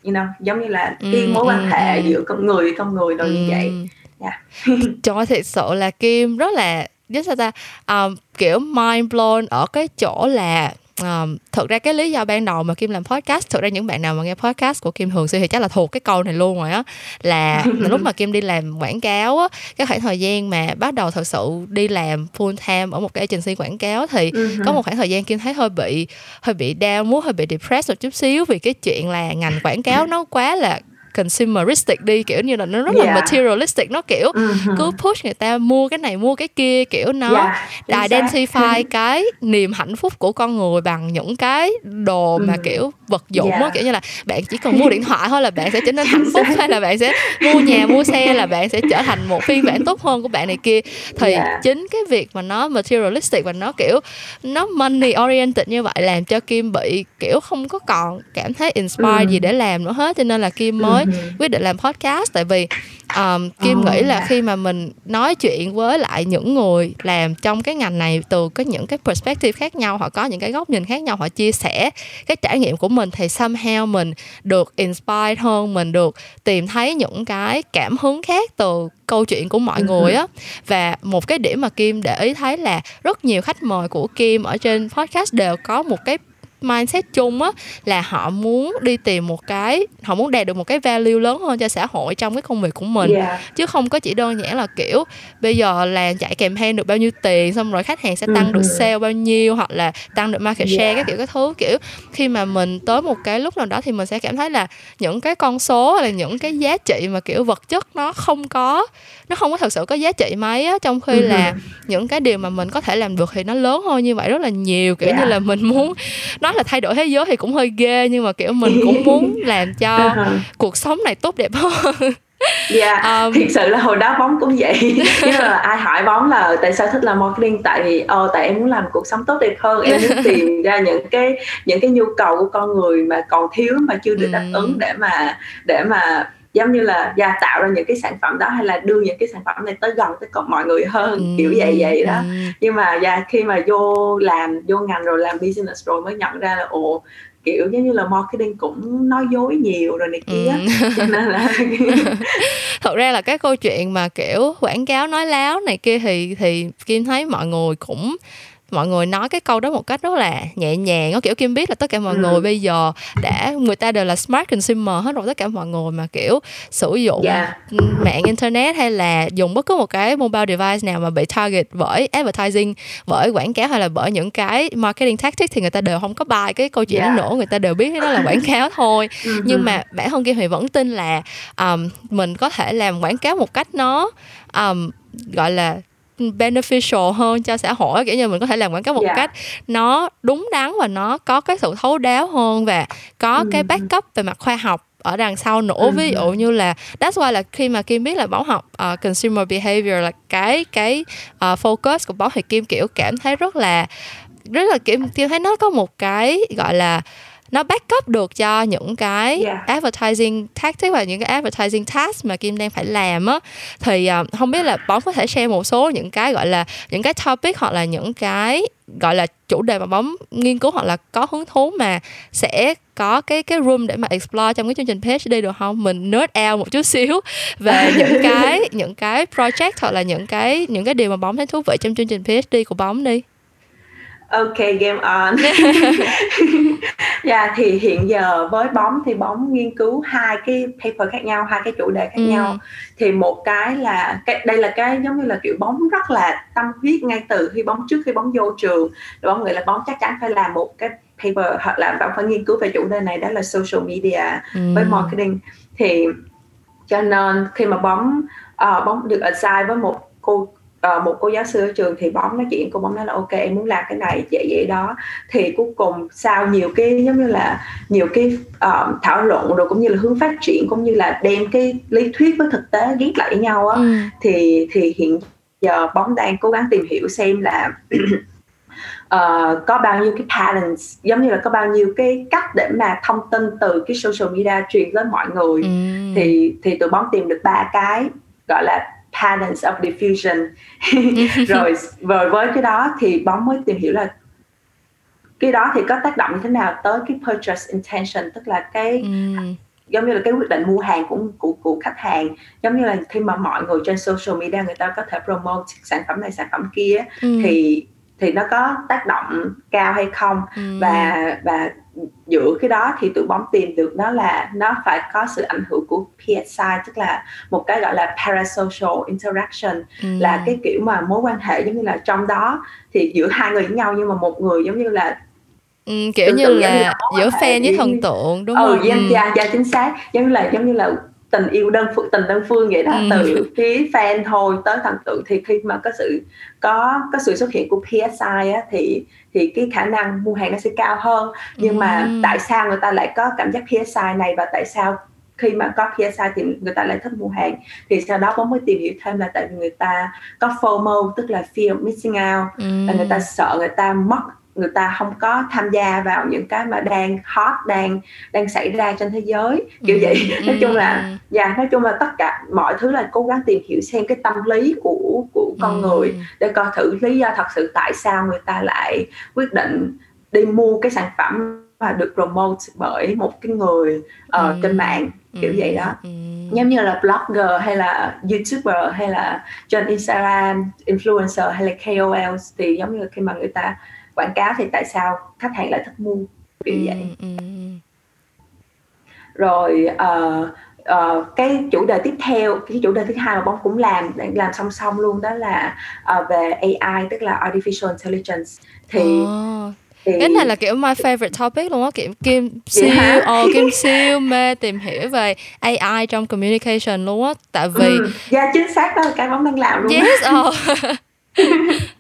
[SPEAKER 2] you know, giống như là cái ừ, mối quan ừ, hệ ừ. giữa con người con người ừ. như vậy yeah.
[SPEAKER 1] trời ơi thật sự là kim rất là rất sao ta um, kiểu mind blown ở cái chỗ là um, thực ra cái lý do ban đầu mà kim làm podcast thực ra những bạn nào mà nghe podcast của kim thường xuyên thì chắc là thuộc cái câu này luôn rồi á là, lúc mà kim đi làm quảng cáo á cái khoảng thời gian mà bắt đầu thật sự đi làm full time ở một cái agency quảng cáo thì uh-huh. có một khoảng thời gian kim thấy hơi bị hơi bị down muốn hơi bị depressed một chút xíu vì cái chuyện là ngành quảng cáo nó quá là consumeristic đi kiểu như là nó rất yeah. là materialistic nó kiểu uh-huh. cứ push người ta mua cái này mua cái kia kiểu nó yeah, identify cái niềm hạnh phúc của con người bằng những cái đồ mà uh-huh. kiểu vật dụng yeah. đó kiểu như là bạn chỉ cần mua điện thoại thôi là bạn sẽ trở nên hạnh phúc hay là bạn sẽ mua nhà mua xe là bạn sẽ trở thành một phiên bản tốt hơn của bạn này kia thì yeah. chính cái việc mà nó materialistic và nó kiểu nó money oriented như vậy làm cho kim bị kiểu không có còn cảm thấy inspired uh-huh. gì để làm nữa hết cho nên là kim mới quyết định làm podcast. Tại vì um, kim oh, nghĩ là khi mà mình nói chuyện với lại những người làm trong cái ngành này từ có những cái perspective khác nhau họ có những cái góc nhìn khác nhau họ chia sẻ cái trải nghiệm của mình thì somehow mình được inspired hơn mình được tìm thấy những cái cảm hứng khác từ câu chuyện của mọi người á. Và một cái điểm mà kim để ý thấy là rất nhiều khách mời của kim ở trên podcast đều có một cái mindset chung á là họ muốn đi tìm một cái họ muốn đạt được một cái value lớn hơn cho xã hội trong cái công việc của mình yeah. chứ không có chỉ đơn giản là kiểu bây giờ là chạy campaign được bao nhiêu tiền xong rồi khách hàng sẽ tăng được ừ. sale bao nhiêu hoặc là tăng được market share yeah. các kiểu cái thứ kiểu khi mà mình tới một cái lúc nào đó thì mình sẽ cảm thấy là những cái con số hay là những cái giá trị mà kiểu vật chất nó không có nó không có thật sự có giá trị mấy á trong khi là những cái điều mà mình có thể làm được thì nó lớn hơn như vậy rất là nhiều kiểu yeah. như là mình muốn nói là thay đổi thế giới thì cũng hơi ghê nhưng mà kiểu mình cũng muốn làm cho uh-huh. cuộc sống này tốt đẹp hơn.
[SPEAKER 2] Dạ, yeah, um, thiệt sự là hồi đó bóng cũng vậy. Nhưng mà ai hỏi bóng là tại sao thích làm marketing? Tại vì, ờ, tại em muốn làm cuộc sống tốt đẹp hơn. Em muốn tìm ra những cái những cái nhu cầu của con người mà còn thiếu mà chưa được đáp ứng để mà để mà giống như là gia tạo ra những cái sản phẩm đó hay là đưa những cái sản phẩm này tới gần tới mọi người hơn ừ, kiểu vậy vậy đó ừ. nhưng mà gia khi mà vô làm vô ngành rồi làm business rồi mới nhận ra là ồ kiểu giống như là marketing cũng nói dối nhiều rồi này kia ừ. cho nên là
[SPEAKER 1] thật ra là cái câu chuyện mà kiểu quảng cáo nói láo này kia thì thì kim thấy mọi người cũng mọi người nói cái câu đó một cách rất là nhẹ nhàng nó kiểu kim biết là tất cả mọi ừ. người bây giờ đã người ta đều là smart consumer hết rồi tất cả mọi người mà kiểu sử dụng yeah. Dạ. mạng internet hay là dùng bất cứ một cái mobile device nào mà bị target bởi advertising bởi quảng cáo hay là bởi những cái marketing tactics thì người ta đều không có bài cái câu chuyện yeah. đó dạ. nữa người ta đều biết đó là quảng cáo thôi ừ. nhưng mà bản thân kim thì vẫn tin là um, mình có thể làm quảng cáo một cách nó um, gọi là beneficial hơn cho xã hội kiểu như mình có thể làm quảng cáo một yeah. Dạ. cách nó đúng đắn và nó có cái sự thấu đáo hơn và có mm. cái backup về mặt khoa học ở đằng sau nữa ví dụ như là that's why là khi mà kim biết là bảo học uh, consumer behavior là cái cái uh, focus của bảo thì kim kiểu cảm thấy rất là rất là kim kim thấy nó có một cái gọi là nó backup được cho những cái
[SPEAKER 2] Yeah.
[SPEAKER 1] advertising tactic và những cái advertising task mà Kim đang phải làm á thì uh, không biết là bóng có thể share một số những cái gọi là những cái topic hoặc là những cái gọi là chủ đề mà bóng nghiên cứu hoặc là có hứng thú mà sẽ có cái cái room để mà explore trong cái chương trình PhD được không? Mình nerd out một chút xíu về những cái những cái project hoặc là những cái những cái điều mà bóng thấy thú vị trong chương trình PhD của bóng đi.
[SPEAKER 2] Ok, game on. dạ thì hiện giờ với bóng thì bóng nghiên cứu hai cái paper khác nhau, hai cái chủ đề khác
[SPEAKER 1] Ừ.
[SPEAKER 2] nhau. Thì một cái là cái đây là cái giống như là kiểu bóng rất là tâm huyết ngay từ khi bóng trước khi bóng vô trường. Bóng nghĩ là bóng chắc chắn phải làm một cái paper hoặc là bóng phải nghiên cứu về chủ đề này đó là social media với
[SPEAKER 1] Ừ.
[SPEAKER 2] marketing. Thì cho nên khi mà bóng ờ, bóng được assign với một cô ờ, một cô giáo sư ở trường thì bóng nói chuyện cô bóng nói là ok em muốn làm cái này vậy vậy đó thì cuối cùng sau nhiều cái giống như là nhiều cái ờ, thảo luận rồi cũng như là hướng phát triển cũng như là đem cái lý thuyết với thực tế ghép lại với nhau á
[SPEAKER 1] Ừ.
[SPEAKER 2] thì thì hiện giờ bóng đang cố gắng tìm hiểu xem là ờ, có bao nhiêu cái patterns giống như là có bao nhiêu cái cách để mà thông tin từ cái social media truyền tới mọi người
[SPEAKER 1] Ừ.
[SPEAKER 2] thì thì tụi bóng tìm được ba cái gọi là patterns of diffusion rồi rồi với cái đó thì bóng mới tìm hiểu là cái đó thì có tác động như thế nào tới cái purchase intention tức là cái
[SPEAKER 1] Ừ.
[SPEAKER 2] giống như là cái quyết định mua hàng của của của khách hàng giống như là khi mà mọi người trên social media người ta có thể promote sản phẩm này sản phẩm kia
[SPEAKER 1] Ừ.
[SPEAKER 2] thì thì nó có tác động cao hay không
[SPEAKER 1] Ừ.
[SPEAKER 2] và và giữa cái đó thì tụi bóng tìm được đó là nó phải có sự ảnh hưởng của PSI tức là một cái gọi là parasocial interaction
[SPEAKER 1] Ừ.
[SPEAKER 2] là cái kiểu mà mối quan hệ giống như là trong đó thì giữa hai người với nhau nhưng mà một người giống như là
[SPEAKER 1] Ừ, kiểu như là giữa fan với thần tượng đúng
[SPEAKER 2] ừ
[SPEAKER 1] không?
[SPEAKER 2] dạ,
[SPEAKER 1] Ừ.
[SPEAKER 2] dạ, dạ chính xác giống như là giống như là tình yêu đơn phương tình đơn phương vậy đó
[SPEAKER 1] Ừ.
[SPEAKER 2] từ phía fan thôi tới thần tượng thì khi mà có sự có có sự xuất hiện của PSI á, thì thì cái khả năng mua hàng nó sẽ cao hơn nhưng mà
[SPEAKER 1] Ừ.
[SPEAKER 2] tại sao người ta lại có cảm giác PSI này và tại sao khi mà có PSI thì người ta lại thích mua hàng thì sau đó bóng mới tìm hiểu thêm là tại vì người ta có FOMO tức là fear of missing out
[SPEAKER 1] Ừ.
[SPEAKER 2] là người ta sợ người ta mất người ta không có tham gia vào những cái mà đang hot đang đang xảy ra trên thế giới kiểu
[SPEAKER 1] Ừ,
[SPEAKER 2] vậy nói
[SPEAKER 1] ừ,
[SPEAKER 2] chung là
[SPEAKER 1] ừ.
[SPEAKER 2] dạ nói chung là tất cả mọi thứ là cố gắng tìm hiểu xem cái tâm lý của của con
[SPEAKER 1] Ừ.
[SPEAKER 2] người để coi thử lý do thật sự tại sao người ta lại quyết định đi mua cái sản phẩm và được promote bởi một cái người
[SPEAKER 1] Ừ.
[SPEAKER 2] trên mạng kiểu
[SPEAKER 1] Ừ,
[SPEAKER 2] vậy đó
[SPEAKER 1] ừ.
[SPEAKER 2] giống như là blogger hay là youtuber hay là trên instagram influencer hay là KOL thì giống như khi mà người ta quảng cáo thì tại sao khách hàng lại thích mua kiểu
[SPEAKER 1] Ừ,
[SPEAKER 2] vậy
[SPEAKER 1] ừ, ừ.
[SPEAKER 2] rồi ờ, ờ, cái chủ đề tiếp theo cái chủ đề thứ hai mà bóng cũng làm làm song song luôn đó là ờ, về AI tức là artificial intelligence thì thì
[SPEAKER 1] cái này là kiểu my favorite topic luôn á kiểu Kim siêu
[SPEAKER 2] hả?
[SPEAKER 1] ồ Kim siêu mê tìm hiểu về AI trong communication luôn á tại vì
[SPEAKER 2] ừ, dạ chính xác đó là cái bóng đang làm luôn
[SPEAKER 1] yes oh.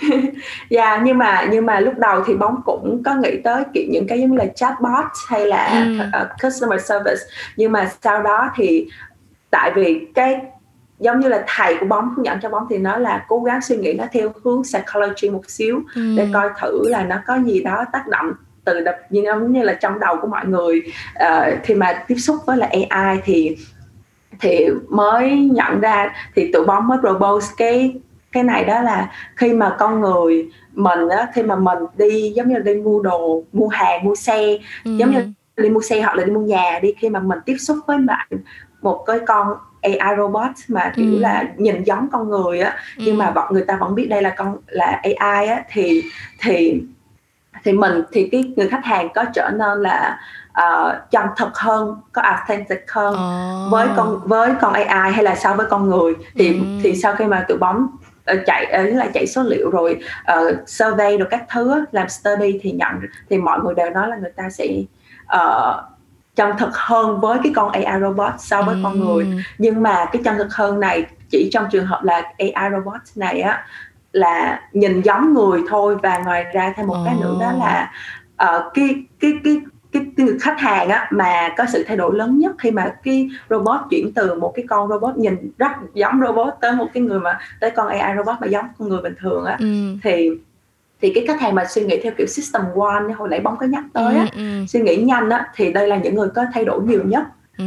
[SPEAKER 2] Dạ nhưng mà nhưng mà lúc đầu thì bóng cũng có nghĩ tới kiểu những cái giống như là chatbot hay là
[SPEAKER 1] Ừ.
[SPEAKER 2] uh, customer service nhưng mà sau đó thì tại vì cái giống như là thầy của bóng hướng dẫn cho bóng thì nói là cố gắng suy nghĩ nó theo hướng psychology một xíu để
[SPEAKER 1] Ừ.
[SPEAKER 2] coi thử là nó có gì đó tác động từ đập như giống như là trong đầu của mọi người Ờ, khi mà tiếp xúc với là AI thì thì mới nhận ra thì tụi bóng mới propose cái cái này đó là khi mà con người mình á khi mà mình đi giống như đi mua đồ mua hàng mua xe giống như
[SPEAKER 1] Ừ.
[SPEAKER 2] đi mua xe hoặc là đi mua nhà đi khi mà mình tiếp xúc với bạn một cái con AI robot mà kiểu
[SPEAKER 1] Ừ.
[SPEAKER 2] là nhìn giống con người á nhưng mà bọn người ta vẫn biết đây là con là AI á thì thì thì mình thì cái người khách hàng có trở nên là uh, chân thực hơn có authentic hơn
[SPEAKER 1] Ồ.
[SPEAKER 2] với con với con AI hay là so với con người thì
[SPEAKER 1] Ừ.
[SPEAKER 2] thì sau khi mà tụi bóng chạy ờ, tức là chạy số liệu rồi ờ, survey rồi các thứ làm study thì nhận thì mọi người đều nói là người ta sẽ ờ, chân thực hơn với cái con AI robot so với con người
[SPEAKER 1] Ừ.
[SPEAKER 2] nhưng mà cái chân thực hơn này chỉ trong trường hợp là AI robot này á là nhìn giống người thôi và ngoài ra thêm một cái
[SPEAKER 1] Ồ.
[SPEAKER 2] nữa đó là ờ, cái cái cái cái, cái khách hàng á mà có sự thay đổi lớn nhất khi mà cái robot chuyển từ một cái con robot nhìn rất giống robot tới một cái người mà tới con AI robot mà giống con người bình thường á
[SPEAKER 1] Ừ.
[SPEAKER 2] thì thì cái khách hàng mà suy nghĩ theo kiểu system one hồi nãy bóng có nhắc tới á, ừ, ừ. suy nghĩ nhanh á thì đây là những người có thay đổi nhiều nhất ừ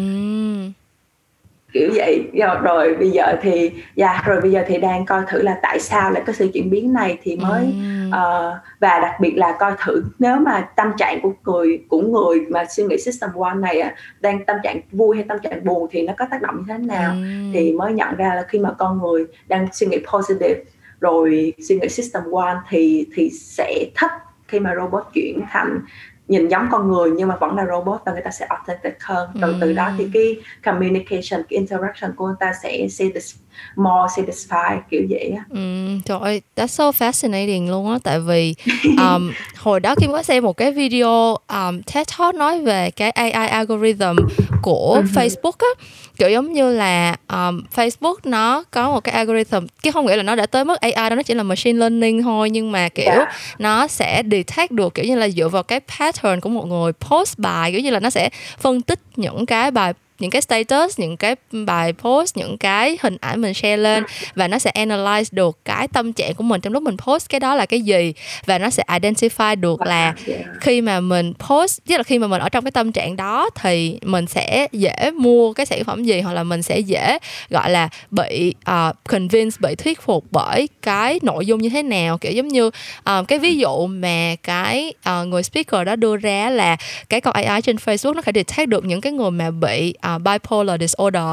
[SPEAKER 2] kiểu vậy. Rồi, rồi bây giờ thì dạ yeah, rồi bây giờ thì đang coi thử là tại sao lại có sự chuyển biến này thì mới uh, và đặc biệt là coi thử nếu mà tâm trạng của người của người mà suy nghĩ system one này á, đang tâm trạng vui hay tâm trạng buồn thì nó có tác động như thế nào thì mới nhận ra là khi mà con người đang suy nghĩ positive rồi suy nghĩ system one thì thì sẽ thích khi mà robot chuyển thành nhìn giống con người nhưng mà vẫn là robot và người ta sẽ authentic hơn. Từ từ đó thì cái communication cái interaction của người ta sẽ satis more satisfied kiểu vậy á
[SPEAKER 1] ừ, trời ơi that's so fascinating luôn á tại vì um, hồi đó Kim có xem một cái video um, TED Talk nói về cái AI algorithm của uh-huh. Facebook á kiểu giống như là um, Facebook nó có một cái algorithm cái không nghĩa là nó đã tới mức AI đó nó chỉ là machine learning thôi nhưng mà kiểu yeah. Dạ. nó sẽ detect được kiểu như là dựa vào cái pattern của một người post bài kiểu như là nó sẽ phân tích những cái bài những cái status những cái bài post những cái hình ảnh mình share lên và nó sẽ analyze được cái tâm trạng của mình trong lúc mình post cái đó là cái gì và nó sẽ identify được là khi mà mình post tức là khi mà mình ở trong cái tâm trạng đó thì mình sẽ dễ mua cái sản phẩm gì hoặc là mình sẽ dễ gọi là bị uh, convince bị thuyết phục bởi cái nội dung như thế nào. Kiểu giống như uh, cái ví dụ mà cái uh, người speaker đó đưa ra là cái con AI trên Facebook nó phải detect được những cái người mà bị uh, uh, bipolar disorder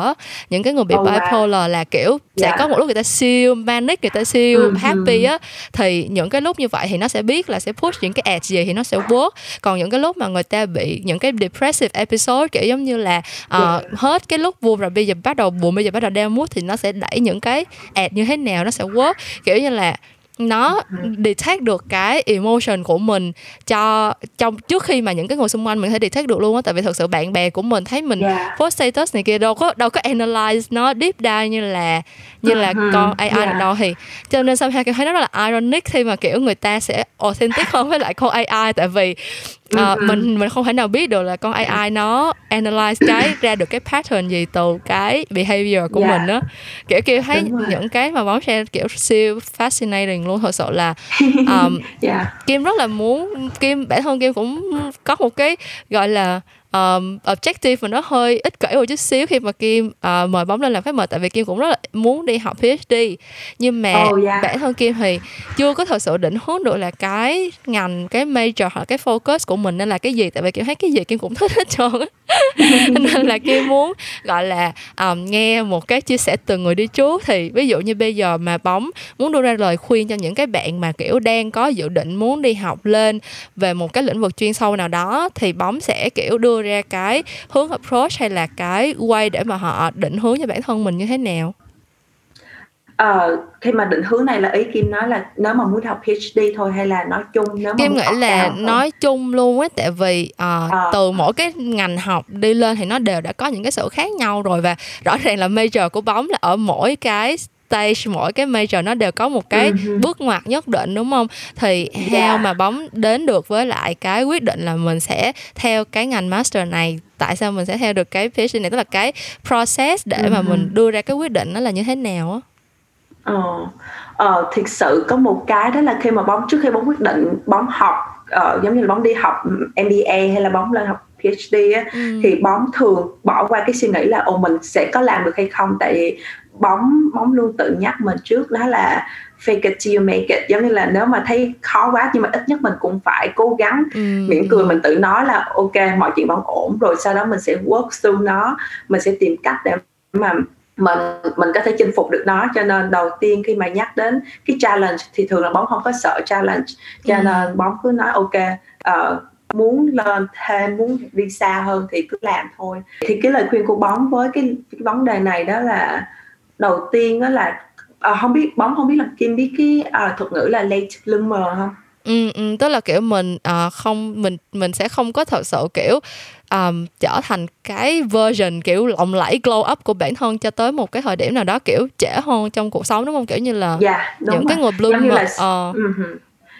[SPEAKER 1] những cái người bị oh, bipolar wow. là kiểu yeah. sẽ dạ. có một lúc người ta siêu manic người ta siêu mm-hmm. happy á thì những cái lúc như vậy thì nó sẽ biết là sẽ push những cái ads gì thì nó sẽ work còn những cái lúc mà người ta bị những cái depressive episode kiểu giống như là uh, yeah. hết cái lúc vui rồi bây giờ bắt đầu buồn bây giờ bắt đầu down mood thì nó sẽ đẩy những cái ad như thế nào nó sẽ work kiểu như là nó detect được cái emotion của mình cho trong trước khi mà những cái người xung quanh mình có thể detect được luôn á tại vì thực sự bạn bè của mình thấy mình yeah. post status này kia đâu có đâu có analyze nó deep down như là như là uh-huh. con AI yeah. nào đâu thì cho nên sao cái thấy nó rất là ironic khi mà kiểu người ta sẽ authentic hơn với lại con AI tại vì uh, mình mình không thể nào biết được là con AI nó analyze cái ra được cái pattern gì từ cái behavior của yeah. mình á kiểu kiểu thấy những cái mà bóng share kiểu siêu fascinating luôn thật sự là um, yeah. Kim rất là muốn Kim bản thân Kim cũng có một cái gọi là um, objective mà nó hơi ích kỷ một chút xíu khi mà Kim uh, mời bóng lên làm khách mời tại vì Kim cũng rất là muốn đi học PhD nhưng mà oh, yeah. bản thân Kim thì chưa có thật sự định hướng được là cái ngành cái major hoặc cái focus của mình nên là cái gì tại vì Kim thấy cái gì Kim cũng thích hết trơn nên là Kim muốn gọi là um, nghe một cái chia sẻ từ người đi trước. Thì ví dụ như bây giờ mà bóng muốn đưa ra lời khuyên cho những cái bạn mà kiểu đang có dự định muốn đi học lên về một cái lĩnh vực chuyên sâu nào đó thì bóng sẽ kiểu đưa ra cái hướng approach hay là cái way để mà họ định hướng cho bản thân mình như thế nào
[SPEAKER 2] Ờ, khi mà định hướng này là ý Kim nói là nếu mà muốn học PhD thôi hay là nói chung nếu mà
[SPEAKER 1] Kim nghĩ là nói chung luôn á tại vì uh, à. từ mỗi cái ngành học đi lên thì nó đều đã có những cái sự khác nhau rồi và rõ ràng là major của bóng là ở mỗi cái stage mỗi cái major nó đều có một cái uh-huh. bước ngoặt nhất định đúng không thì yeah. Dạ. mà bóng đến được với lại cái quyết định là mình sẽ theo cái ngành master này tại sao mình sẽ theo được cái PhD này tức là cái process để uh-huh. mà mình đưa ra cái quyết định nó là như thế nào á
[SPEAKER 2] ờ ờ thực sự có một cái đó là khi mà bóng trước khi bóng quyết định bóng học uh, giống như là bóng đi học MBA hay là bóng lên học PhD á, ừ. thì bóng thường bỏ qua cái suy nghĩ là ồ mình sẽ có làm được hay không tại vì bóng bóng luôn tự nhắc mình trước đó là fake it till you make it giống như là nếu mà thấy khó quá nhưng mà ít nhất mình cũng phải cố gắng ừ. miễn cười mình tự nói là ok mọi chuyện vẫn ổn rồi sau đó mình sẽ work through nó mình sẽ tìm cách để mà mình mình có thể chinh phục được nó cho nên đầu tiên khi mà nhắc đến cái challenge thì thường là bóng không có sợ challenge cho ừ. nên bóng cứ nói ok uh, muốn lên thêm muốn đi xa hơn thì cứ làm thôi thì cái lời khuyên của bóng với cái, cái vấn đề này đó là đầu tiên đó là à, không biết bóng không biết là kim biết cái à, thuật ngữ là late bloomer không
[SPEAKER 1] ừ, ừ tức là kiểu mình uh, không mình mình sẽ không có thật sự kiểu um, trở thành cái version kiểu lộng lẫy glow up của bản thân cho tới một cái thời điểm nào đó kiểu trễ hơn trong cuộc sống đúng không kiểu như là yeah, dạ, những rồi. cái người bloomer giống như là,
[SPEAKER 2] uh. uh-huh.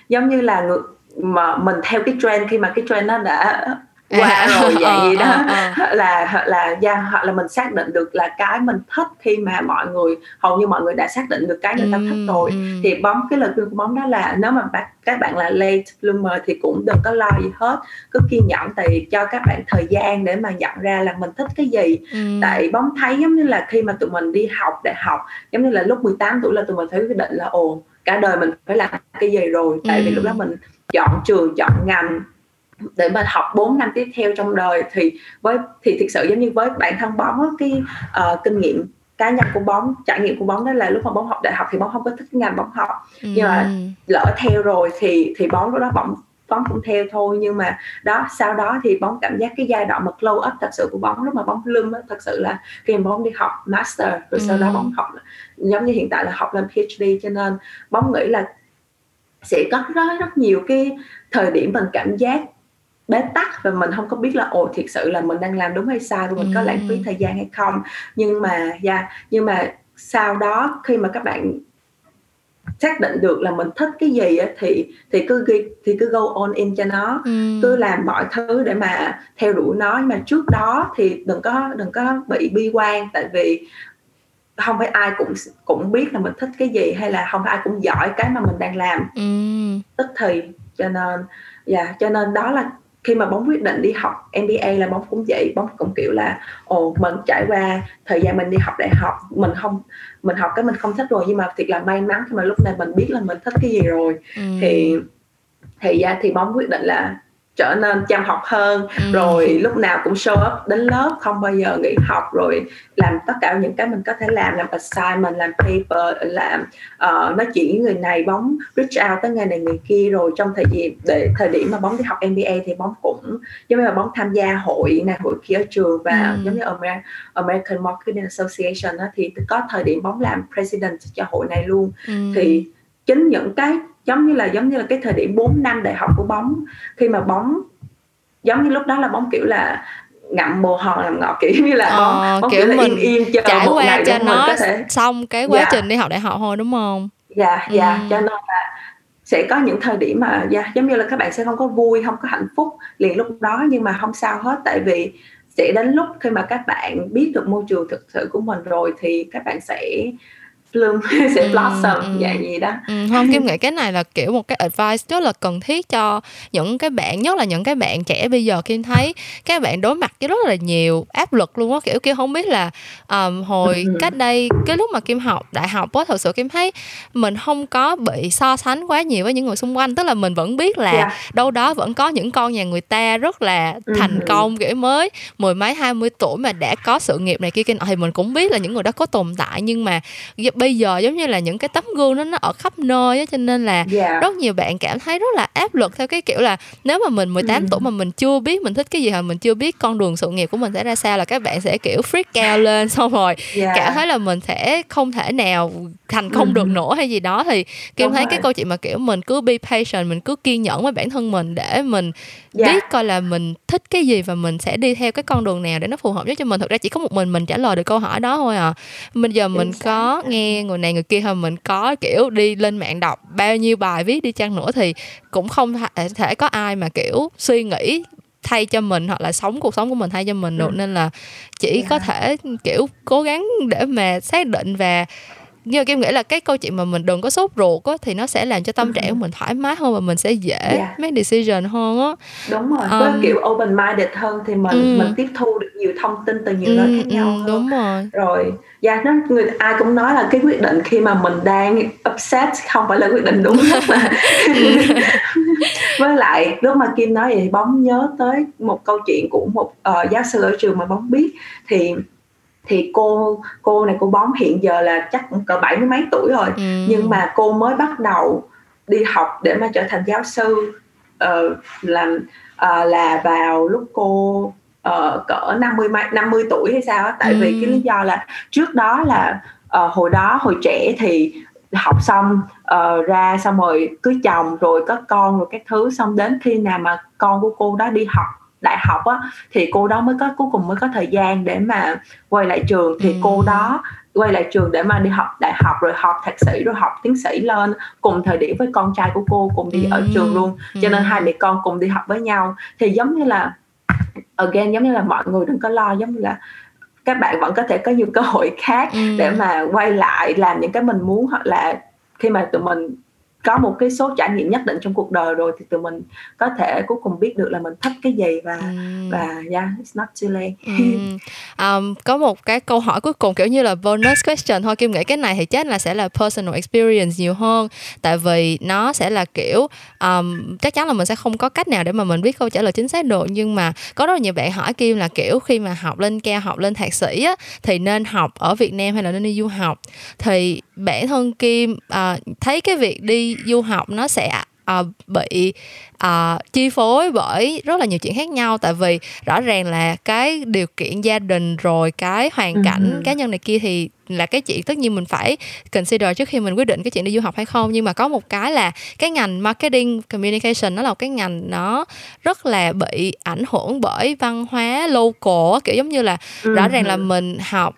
[SPEAKER 2] giống như là người mà mình theo cái trend khi mà cái trend nó đã qua à, rồi vậy à, đó à, à. là là yeah, hoặc là mình xác định được là cái mình thích khi mà mọi người hầu như mọi người đã xác định được cái người ta thích rồi ừ. thì bóng cái lời khuyên của bóng đó là nếu mà bác các bạn là late bloomer thì cũng đừng có lo gì hết cứ kiên nhẫn tại cho các bạn thời gian để mà nhận ra là mình thích cái gì ừ. tại bóng thấy giống như là khi mà tụi mình đi học đại học giống như là lúc 18 tuổi là tụi mình thấy quyết định là ồ cả đời mình phải làm cái gì rồi tại ừ. vì lúc đó mình chọn trường chọn ngành để mà học 4 năm tiếp theo trong đời thì với thì thực sự giống như với bản thân bóng cái uh, kinh nghiệm cá nhân của bóng trải nghiệm của bóng đó là lúc mà bóng học đại học thì bóng không có thích ngành bóng học ừ. nhưng mà lỡ theo rồi thì thì bóng lúc đó bóng bóng cũng theo thôi nhưng mà đó sau đó thì bóng cảm giác cái giai đoạn mà glow up thật sự của bóng lúc mà bóng lưng đó, thật sự là khi mà bóng đi học master rồi ừ. sau đó bóng học giống như hiện tại là học lên PhD cho nên bóng nghĩ là sẽ có rất rất nhiều cái thời điểm mình cảm giác bế tắc và mình không có biết là ồ thiệt sự là mình đang làm đúng hay sai và mình có lãng phí thời gian hay không? Nhưng mà yeah, dạ, nhưng mà sau đó khi mà các bạn xác định được là mình thích cái gì á, thì thì cứ ghi thì cứ go on in cho nó. Ừ. cứ làm mọi thứ để mà theo đuổi nó. Nhưng mà trước đó thì đừng có đừng có bị bi quan. Tại vì không phải ai cũng cũng biết là mình thích cái gì hay là không phải ai cũng giỏi cái mà mình đang làm. Ừ. tức thì cho nên dạ yeah, cho nên đó là khi mà bóng quyết định đi học MBA là bóng cũng vậy bóng cũng kiểu là ồ mình trải qua thời gian mình đi học đại học mình không mình học cái mình không thích rồi nhưng mà thiệt là may mắn khi mà lúc này mình biết là mình thích cái gì rồi ừ. thì thì ra thì bóng quyết định là trở nên chăm học hơn ừ. rồi lúc nào cũng show up đến lớp không bao giờ nghỉ học rồi làm tất cả những cái mình có thể làm làm assignment làm paper làm uh, nói chuyện với người này bóng reach out tới người này người kia rồi trong thời điểm để thời điểm mà bóng đi học MBA thì bóng cũng giống như là bóng tham gia hội này hội kia ở trường và ừ. giống như American, American Marketing Association đó, thì có thời điểm bóng làm president cho hội này luôn ừ. thì chính những cái giống như là giống như là cái thời điểm 4 năm đại học của bóng khi mà bóng giống như lúc đó là bóng kiểu là ngậm bồ hòn làm ngọt kiểu như là bóng, ờ, bóng
[SPEAKER 1] kiểu, kiểu là mình yên yên chờ trải một qua ngày cho nó có thể... xong cái quá yeah. Dạ. trình đi học đại học thôi đúng không
[SPEAKER 2] dạ yeah, dạ yeah. ừ. cho nên là sẽ có những thời điểm mà yeah, dạ, giống như là các bạn sẽ không có vui không có hạnh phúc liền lúc đó nhưng mà không sao hết tại vì sẽ đến lúc khi mà các bạn biết được môi trường thực sự của mình rồi thì các bạn sẽ bloom sẽ ừ, blossom ừ, dạng gì đó
[SPEAKER 1] ừ, không kim nghĩ cái này là kiểu một cái advice rất là cần thiết cho những cái bạn nhất là những cái bạn trẻ bây giờ kim thấy các bạn đối mặt với rất là nhiều áp lực luôn á kiểu kia không biết là um, hồi ừ. cách đây cái lúc mà kim học đại học á thật sự kim thấy mình không có bị so sánh quá nhiều với những người xung quanh tức là mình vẫn biết là yeah. Đâu đó vẫn có những con nhà người ta rất là thành ừ. công kiểu mới mười mấy hai mươi tuổi mà đã có sự nghiệp này kia kia thì mình cũng biết là những người đó có tồn tại nhưng mà bây giờ giống như là những cái tấm gương đó nó ở khắp nơi á cho nên là yeah. Dạ. rất nhiều bạn cảm thấy rất là áp lực theo cái kiểu là nếu mà mình 18 ừ. tuổi mà mình chưa biết mình thích cái gì hoặc mình chưa biết con đường sự nghiệp của mình sẽ ra sao là các bạn sẽ kiểu freak out lên xong rồi yeah. Dạ. cảm thấy là mình sẽ không thể nào thành công ừ. được nữa hay gì đó thì kim thấy rồi. cái câu chuyện mà kiểu mình cứ be patient mình cứ kiên nhẫn với bản thân mình để mình yeah. Dạ. biết coi là mình thích cái gì và mình sẽ đi theo cái con đường nào để nó phù hợp nhất cho mình thực ra chỉ có một mình mình trả lời được câu hỏi đó thôi à bây giờ mình có nghe người này người kia thôi mình có kiểu đi lên mạng đọc bao nhiêu bài viết đi chăng nữa thì cũng không thể có ai mà kiểu suy nghĩ thay cho mình hoặc là sống cuộc sống của mình thay cho mình được ừ. nên là chỉ yeah. có thể kiểu cố gắng để mà xác định và nhưng mà kim nghĩ là cái câu chuyện mà mình đừng có sốt ruột á thì nó sẽ làm cho tâm trạng của mình thoải mái hơn và mình sẽ dễ yeah. make decision hơn á.
[SPEAKER 2] Đúng rồi um, với kiểu open minded hơn thì mình um, mình tiếp thu được nhiều thông tin từ nhiều um, nơi khác nhau
[SPEAKER 1] um, đúng rồi.
[SPEAKER 2] Rồi dạ yeah, nó người ai cũng nói là cái quyết định khi mà mình đang upset không phải là quyết định đúng mà. Với lại lúc mà kim nói vậy thì bóng nhớ tới một câu chuyện của một uh, giáo sư ở trường mà bóng biết. Thì thì cô cô này cô bóng hiện giờ là chắc cỡ bảy mươi mấy tuổi rồi ừ. nhưng mà cô mới bắt đầu đi học để mà trở thành giáo sư uh, làm uh, là vào lúc cô uh, cỡ 50 50 tuổi hay sao á tại ừ. vì cái lý do là trước đó là uh, hồi đó hồi trẻ thì học xong uh, ra xong rồi cưới chồng rồi có con rồi các thứ xong đến khi nào mà con của cô đó đi học đại học á thì cô đó mới có cuối cùng mới có thời gian để mà quay lại trường thì ừ. cô đó quay lại trường để mà đi học đại học rồi học thạc sĩ rồi học tiến sĩ lên cùng thời điểm với con trai của cô cùng đi ừ. ở trường luôn cho nên ừ. hai mẹ con cùng đi học với nhau thì giống như là again giống như là mọi người đừng có lo giống như là các bạn vẫn có thể có nhiều cơ hội khác ừ. để mà quay lại làm những cái mình muốn hoặc là khi mà tụi mình có một cái số trải nghiệm nhất định trong cuộc đời rồi thì tụi mình có thể cuối cùng biết được là mình thích cái gì và mm. và yeah it's not too late.
[SPEAKER 1] mm. um, có một cái câu hỏi cuối cùng kiểu như là bonus question thôi Kim nghĩ cái này thì chắc là sẽ là personal experience nhiều hơn tại vì nó sẽ là kiểu um, chắc chắn là mình sẽ không có cách nào để mà mình biết câu trả lời chính xác được nhưng mà có rất là nhiều bạn hỏi Kim là kiểu khi mà học lên cao học lên thạc sĩ á, thì nên học ở Việt Nam hay là nên đi du học thì bản thân Kim uh, thấy cái việc đi du học nó sẽ uh, bị uh, chi phối bởi rất là nhiều chuyện khác nhau tại vì rõ ràng là cái điều kiện gia đình rồi cái hoàn cảnh uh-huh. cá nhân này kia thì là cái chuyện tất nhiên mình phải consider trước khi mình quyết định cái chuyện đi du học hay không. Nhưng mà có một cái là cái ngành marketing communication nó là một cái ngành nó rất là bị ảnh hưởng bởi văn hóa local kiểu giống như là rõ ràng là mình học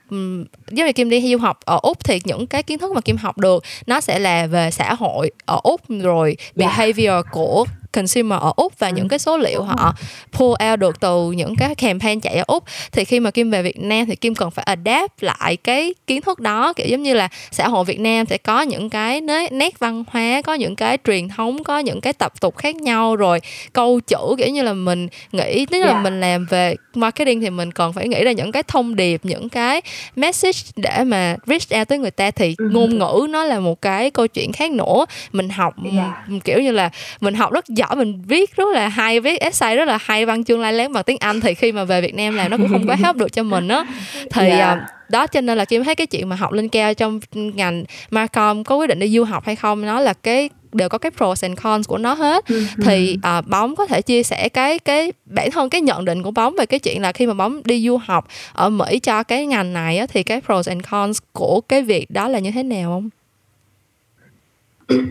[SPEAKER 1] giống như kim đi du học ở úc thì những cái kiến thức mà kim học được nó sẽ là về xã hội ở úc rồi behavior của consumer ở úc và ừ. những cái số liệu họ pull out được từ những cái campaign chạy ở úc thì khi mà kim về việt nam thì kim cần phải adapt lại cái kiến thức đó kiểu giống như là xã hội việt nam sẽ có những cái nét văn hóa có những cái truyền thống có những cái tập tục khác nhau rồi câu chữ kiểu như là mình nghĩ tức là yeah. mình làm về marketing thì mình còn phải nghĩ ra những cái thông điệp những cái message để mà reach out tới người ta thì uh-huh. ngôn ngữ nó là một cái câu chuyện khác nữa mình học yeah. kiểu như là mình học rất giỏi mình viết rất là hay viết essay rất là hay văn chương lai lén bằng tiếng anh thì khi mà về việt nam làm nó cũng không có help được cho mình á thì yeah. Dạ. uh, đó cho nên là kim thấy cái chuyện mà học lên cao trong ngành marcom có quyết định đi du học hay không nó là cái đều có cái pros and cons của nó hết ừ, ừ. thì uh, bóng có thể chia sẻ cái cái bản thân cái nhận định của bóng về cái chuyện là khi mà bóng đi du học ở mỹ cho cái ngành này á, thì cái pros and cons của cái việc đó là như thế nào không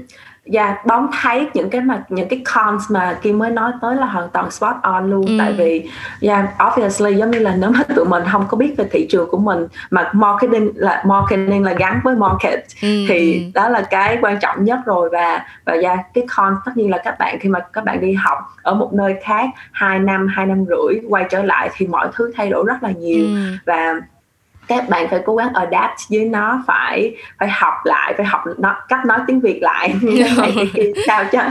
[SPEAKER 2] Dạ, yeah, bóng thấy những cái mà những cái cons mà Kim mới nói tới là hoàn toàn spot on luôn ừ. tại vì yeah, obviously giống như là nếu mà tụi mình không có biết về thị trường của mình mà marketing là marketing là gắn với market ừ. thì ừ. đó là cái quan trọng nhất rồi và và yeah, cái con tất nhiên là các bạn khi mà các bạn đi học ở một nơi khác hai năm hai năm rưỡi quay trở lại thì mọi thứ thay đổi rất là nhiều ừ. và các bạn phải cố gắng adapt với nó phải phải học lại phải học nó cách nói tiếng việt lại. Sao cho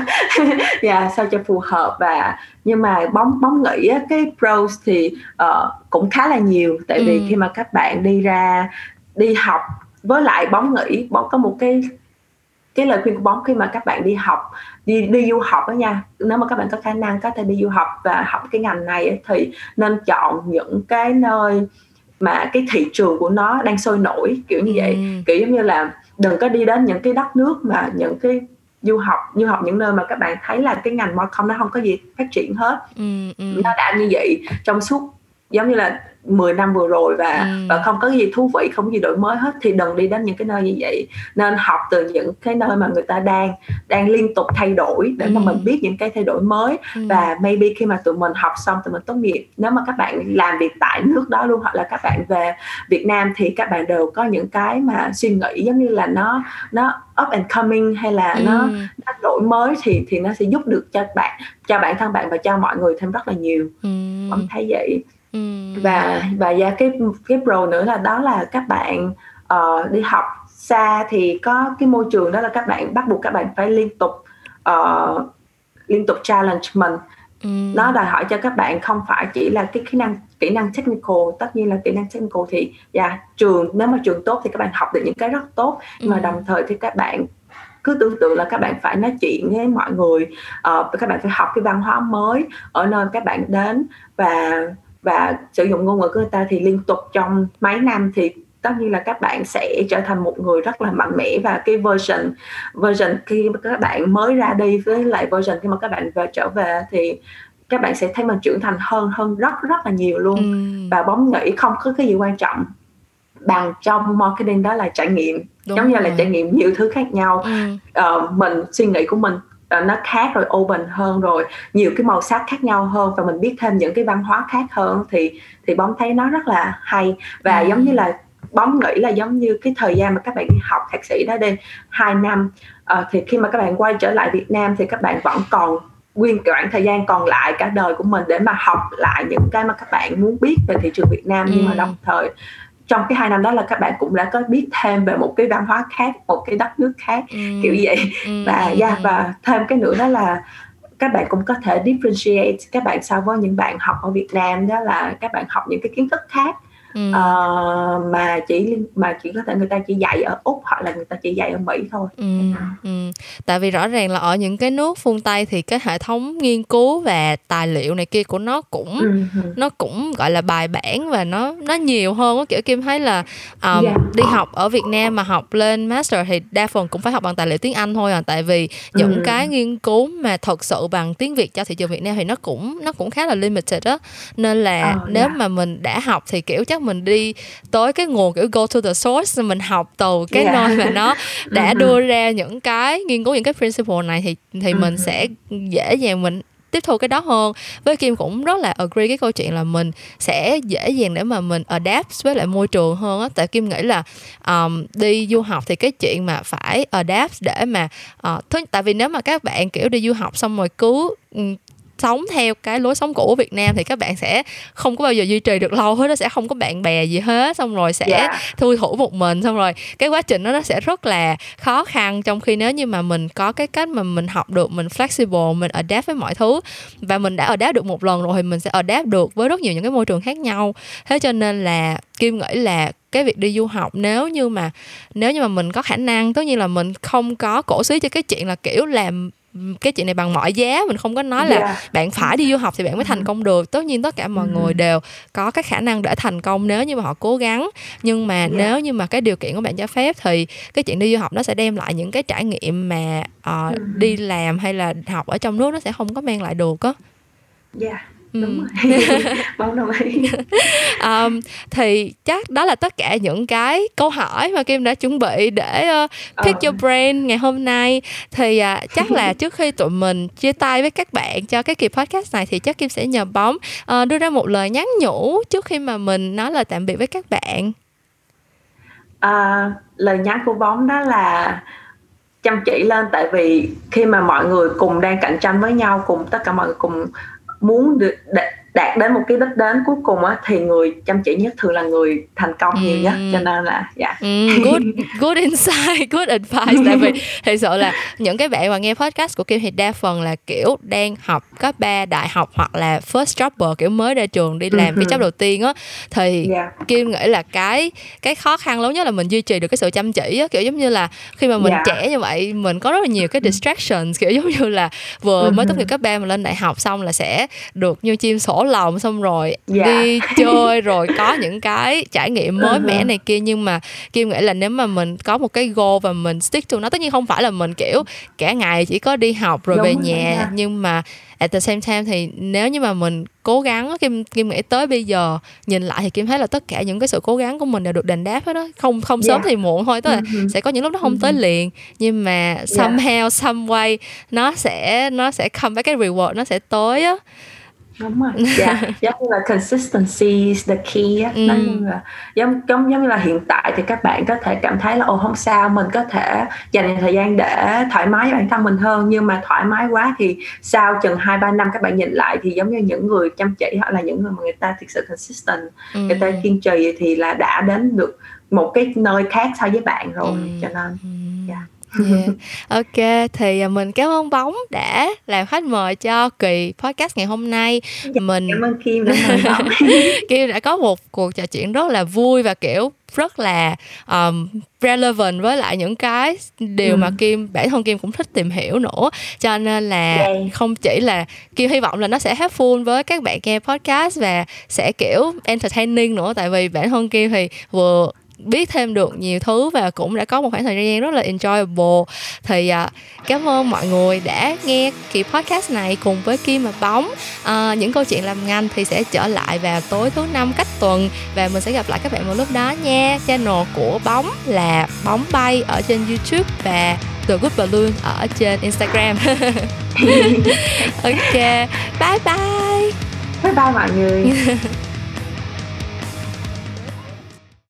[SPEAKER 2] yeah, sao cho phù hợp và nhưng mà bóng bóng nghĩ á, cái pros thì uh, cũng khá là nhiều. Tại vì ừ. khi mà các bạn đi ra đi học với lại bóng nghĩ bóng có một cái cái lời khuyên của bóng khi mà các bạn đi học đi đi du học đó nha. Nếu mà các bạn có khả năng có thể đi du học và học cái ngành này thì nên chọn những cái nơi mà cái thị trường của nó đang sôi nổi kiểu như vậy ừ. kiểu giống như là đừng có đi đến những cái đất nước mà những cái du học du học những nơi mà các bạn thấy là cái ngành marcom nó không có gì phát triển hết ừ, ừ. nó đã như vậy trong suốt giống như là 10 năm vừa rồi và ừ. và không có gì thú vị không gì đổi mới hết thì đừng đi đến những cái nơi như vậy nên học từ những cái nơi mà người ta đang đang liên tục thay đổi để ừ. mà mình biết những cái thay đổi mới ừ. và maybe khi mà tụi mình học xong tụi mình tốt nghiệp nếu mà các bạn làm việc tại nước đó luôn hoặc là các bạn về Việt Nam thì các bạn đều có những cái mà suy nghĩ giống như là nó nó up and coming hay là ừ. nó, nó đổi mới thì thì nó sẽ giúp được cho bạn cho bản thân bạn và cho mọi người thêm rất là nhiều ừ. em thấy vậy và và và cái cái pro nữa là đó là các bạn uh, đi học xa thì có cái môi trường đó là các bạn bắt buộc các bạn phải liên tục uh, liên tục challenge mình. Ừ. nó đòi hỏi cho các bạn không phải chỉ là cái kỹ năng kỹ năng technical tất nhiên là kỹ năng technical thì dạ yeah, trường nếu mà trường tốt thì các bạn học được những cái rất tốt. Nhưng mà đồng thời thì các bạn cứ tưởng tượng là các bạn phải nói chuyện với mọi người uh, các bạn phải học cái văn hóa mới ở nơi các bạn đến. Và và sử dụng ngôn ngữ của người ta thì liên tục trong mấy năm thì tất nhiên là các bạn sẽ trở thành một người rất là mạnh mẽ. Và cái version version khi mà các bạn mới ra đi với lại version khi mà các bạn về trở về thì các bạn sẽ thấy mình trưởng thành hơn hơn rất rất là nhiều luôn. Ừ. và bóng nghĩ không có cái gì quan trọng. Bằng trong marketing đó là trải nghiệm. Đúng giống như là trải nghiệm nhiều thứ khác nhau. Ừ. uh, mình suy nghĩ của mình nó khác rồi open hơn rồi nhiều cái màu sắc khác nhau hơn và mình biết thêm những cái văn hóa khác hơn thì thì bóng thấy nó rất là hay và ừ. giống như là bóng nghĩ là giống như cái thời gian mà các bạn đi học thạc sĩ đó đi hai năm uh, thì khi mà các bạn quay trở lại Việt Nam thì các bạn vẫn còn nguyên quãng thời gian còn lại cả đời của mình để mà học lại những cái mà các bạn muốn biết về thị trường Việt Nam ừ. nhưng mà đồng thời trong cái hai năm đó là các bạn cũng đã có biết thêm về một cái văn hóa khác một cái đất nước khác ừ. kiểu vậy ừ. và yeah, dạ, và thêm cái nữa đó là các bạn cũng có thể differentiate các bạn so với những bạn học ở Việt Nam đó là các bạn học những cái kiến thức khác ừ. uh, mà chỉ mà chỉ có thể người ta chỉ dạy ở úc hoặc là người ta chỉ dạy ở mỹ thôi ừ.
[SPEAKER 1] Ừ. tại vì rõ ràng là ở những cái nước phương tây thì cái hệ thống nghiên cứu và tài liệu này kia của nó cũng ừ. nó cũng gọi là bài bản và nó nó nhiều hơn kiểu kim thấy là um, yeah. đi học ở việt nam mà học lên master thì đa phần cũng phải học bằng tài liệu tiếng anh thôi à tại vì những ừ. cái nghiên cứu mà thật sự bằng tiếng việt cho thị trường việt nam thì nó cũng nó cũng khá là limited đó nên là oh, nếu yeah. mà mình đã học thì kiểu chắc mình đi tới cái nguồn kiểu go to the source mình học từ cái yeah. nơi mà nó đã uh-huh. đưa ra những cái nghiên cứu những cái principle này thì thì mình sẽ dễ dàng mình tiếp thu cái đó hơn với kim cũng rất là agree cái câu chuyện là mình sẽ dễ dàng để mà mình adapt với lại môi trường hơn á tại kim nghĩ là um, đi du học thì cái chuyện mà phải adapt để mà uh, thứ tại vì nếu mà các bạn kiểu đi du học xong rồi cứ sống theo cái lối sống cũ của Việt Nam thì các bạn sẽ không có bao giờ duy trì được lâu hết nó sẽ không có bạn bè gì hết xong rồi sẽ yeah. Dạ. thui thủ một mình xong rồi cái quá trình đó nó sẽ rất là khó khăn trong khi nếu như mà mình có cái cách mà mình học được mình flexible mình adapt với mọi thứ và mình đã adapt được một lần rồi thì mình sẽ adapt được với rất nhiều những cái môi trường khác nhau thế cho nên là kim nghĩ là cái việc đi du học nếu như mà nếu như mà mình có khả năng tất nhiên là mình không có cổ suý cho cái chuyện là kiểu làm cái chuyện này bằng mọi giá mình không có nói là yeah. bạn phải đi du học thì bạn mới thành công được. Tất nhiên tất cả mọi người đều có cái khả năng để thành công nếu như mà họ cố gắng. Nhưng mà yeah. nếu như mà cái điều kiện của bạn cho phép thì cái chuyện đi du học nó sẽ đem lại những cái trải nghiệm mà uh, đi làm hay là học ở trong nước nó sẽ không có mang lại được á.
[SPEAKER 2] Yeah đúng rồi. Bóng đồng ý.
[SPEAKER 1] Um, thì chắc đó là tất cả những cái câu hỏi mà kim đã chuẩn bị để uh, pick uh. your brain ngày hôm nay. Thì uh, chắc là trước khi tụi mình chia tay với các bạn cho cái kỳ podcast này thì chắc kim sẽ nhờ bóng uh, đưa ra một lời nhắn nhủ trước khi mà mình nói lời tạm biệt với các bạn.
[SPEAKER 2] Uh, lời nhắn của bóng đó là chăm chỉ lên. Tại vì khi mà mọi người cùng đang cạnh tranh với nhau cùng tất cả mọi người cùng muốn được đạt đến một cái đích đến cuối cùng á thì người chăm chỉ nhất thường là người thành công ừ. nhiều nhất cho nên là dạ
[SPEAKER 1] yeah. good good insight good advice tại vì thật sự là những cái bạn mà nghe podcast của Kim thì đa phần là kiểu đang học cấp 3 đại học hoặc là first jobber kiểu mới ra trường đi làm uh-huh. cái job đầu tiên á thì yeah. Kim nghĩ là cái cái khó khăn lớn nhất là mình duy trì được cái sự chăm chỉ á kiểu giống như là khi mà mình yeah. trẻ như vậy mình có rất là nhiều cái distractions kiểu giống như là vừa mới tốt nghiệp cấp 3 mà lên đại học xong là sẽ được như chim sổ lòng xong rồi yeah. Dạ. đi chơi rồi có những cái trải nghiệm mới mẻ uh-huh. này kia nhưng mà kim nghĩ là nếu mà mình có một cái goal và mình stick to nó tất nhiên không phải là mình kiểu cả ngày chỉ có đi học rồi Đúng về nhà rồi. nhưng mà at the same time thì nếu như mà mình cố gắng kim kim nghĩ tới bây giờ nhìn lại thì kim thấy là tất cả những cái sự cố gắng của mình đều được đền đáp hết đó không không sớm yeah. Dạ. thì muộn thôi tức là uh-huh. sẽ có những lúc nó không uh-huh. tới liền nhưng mà somehow yeah. some way nó sẽ nó sẽ come back cái reward nó sẽ tới á
[SPEAKER 2] đúng rồi dạ giống như là consistency is the key á ừ. như là giống giống giống như là hiện tại thì các bạn có thể cảm thấy là ồ không sao mình có thể dành thời gian để thoải mái với bản thân mình hơn nhưng mà thoải mái quá thì sau chừng hai ba năm các bạn nhìn lại thì giống như những người chăm chỉ hoặc là những người mà người ta thực sự consistent ừ. người ta kiên trì thì là đã đến được một cái nơi khác so với bạn rồi ừ. cho nên ừ. Yeah.
[SPEAKER 1] Ok, thì à, mình cảm ơn Bóng đã làm khách mời cho kỳ podcast ngày hôm nay.
[SPEAKER 2] Dạ, mình cảm ơn Kim đã.
[SPEAKER 1] Kim đã có một cuộc trò chuyện rất là vui và kiểu rất là um, relevant với lại những cái điều ừ. mà Kim bản thân Kim cũng thích tìm hiểu nữa cho nên là yeah. Dạ. không chỉ là Kim hy vọng là nó sẽ helpful với các bạn nghe podcast và sẽ kiểu entertaining nữa tại vì bản thân Kim thì vừa biết thêm được nhiều thứ và cũng đã có một khoảng thời gian rất là enjoyable. Thì uh, cảm ơn mọi người đã nghe kỳ podcast này cùng với Kim và Bóng. Uh, những câu chuyện làm ngành thì sẽ trở lại vào tối thứ năm cách tuần và mình sẽ gặp lại các bạn vào lúc đó nha. Channel của Bóng là Bóng Bay ở trên YouTube và The Good Balloon ở trên Instagram. Ok bye bye.
[SPEAKER 2] Bye bye mọi người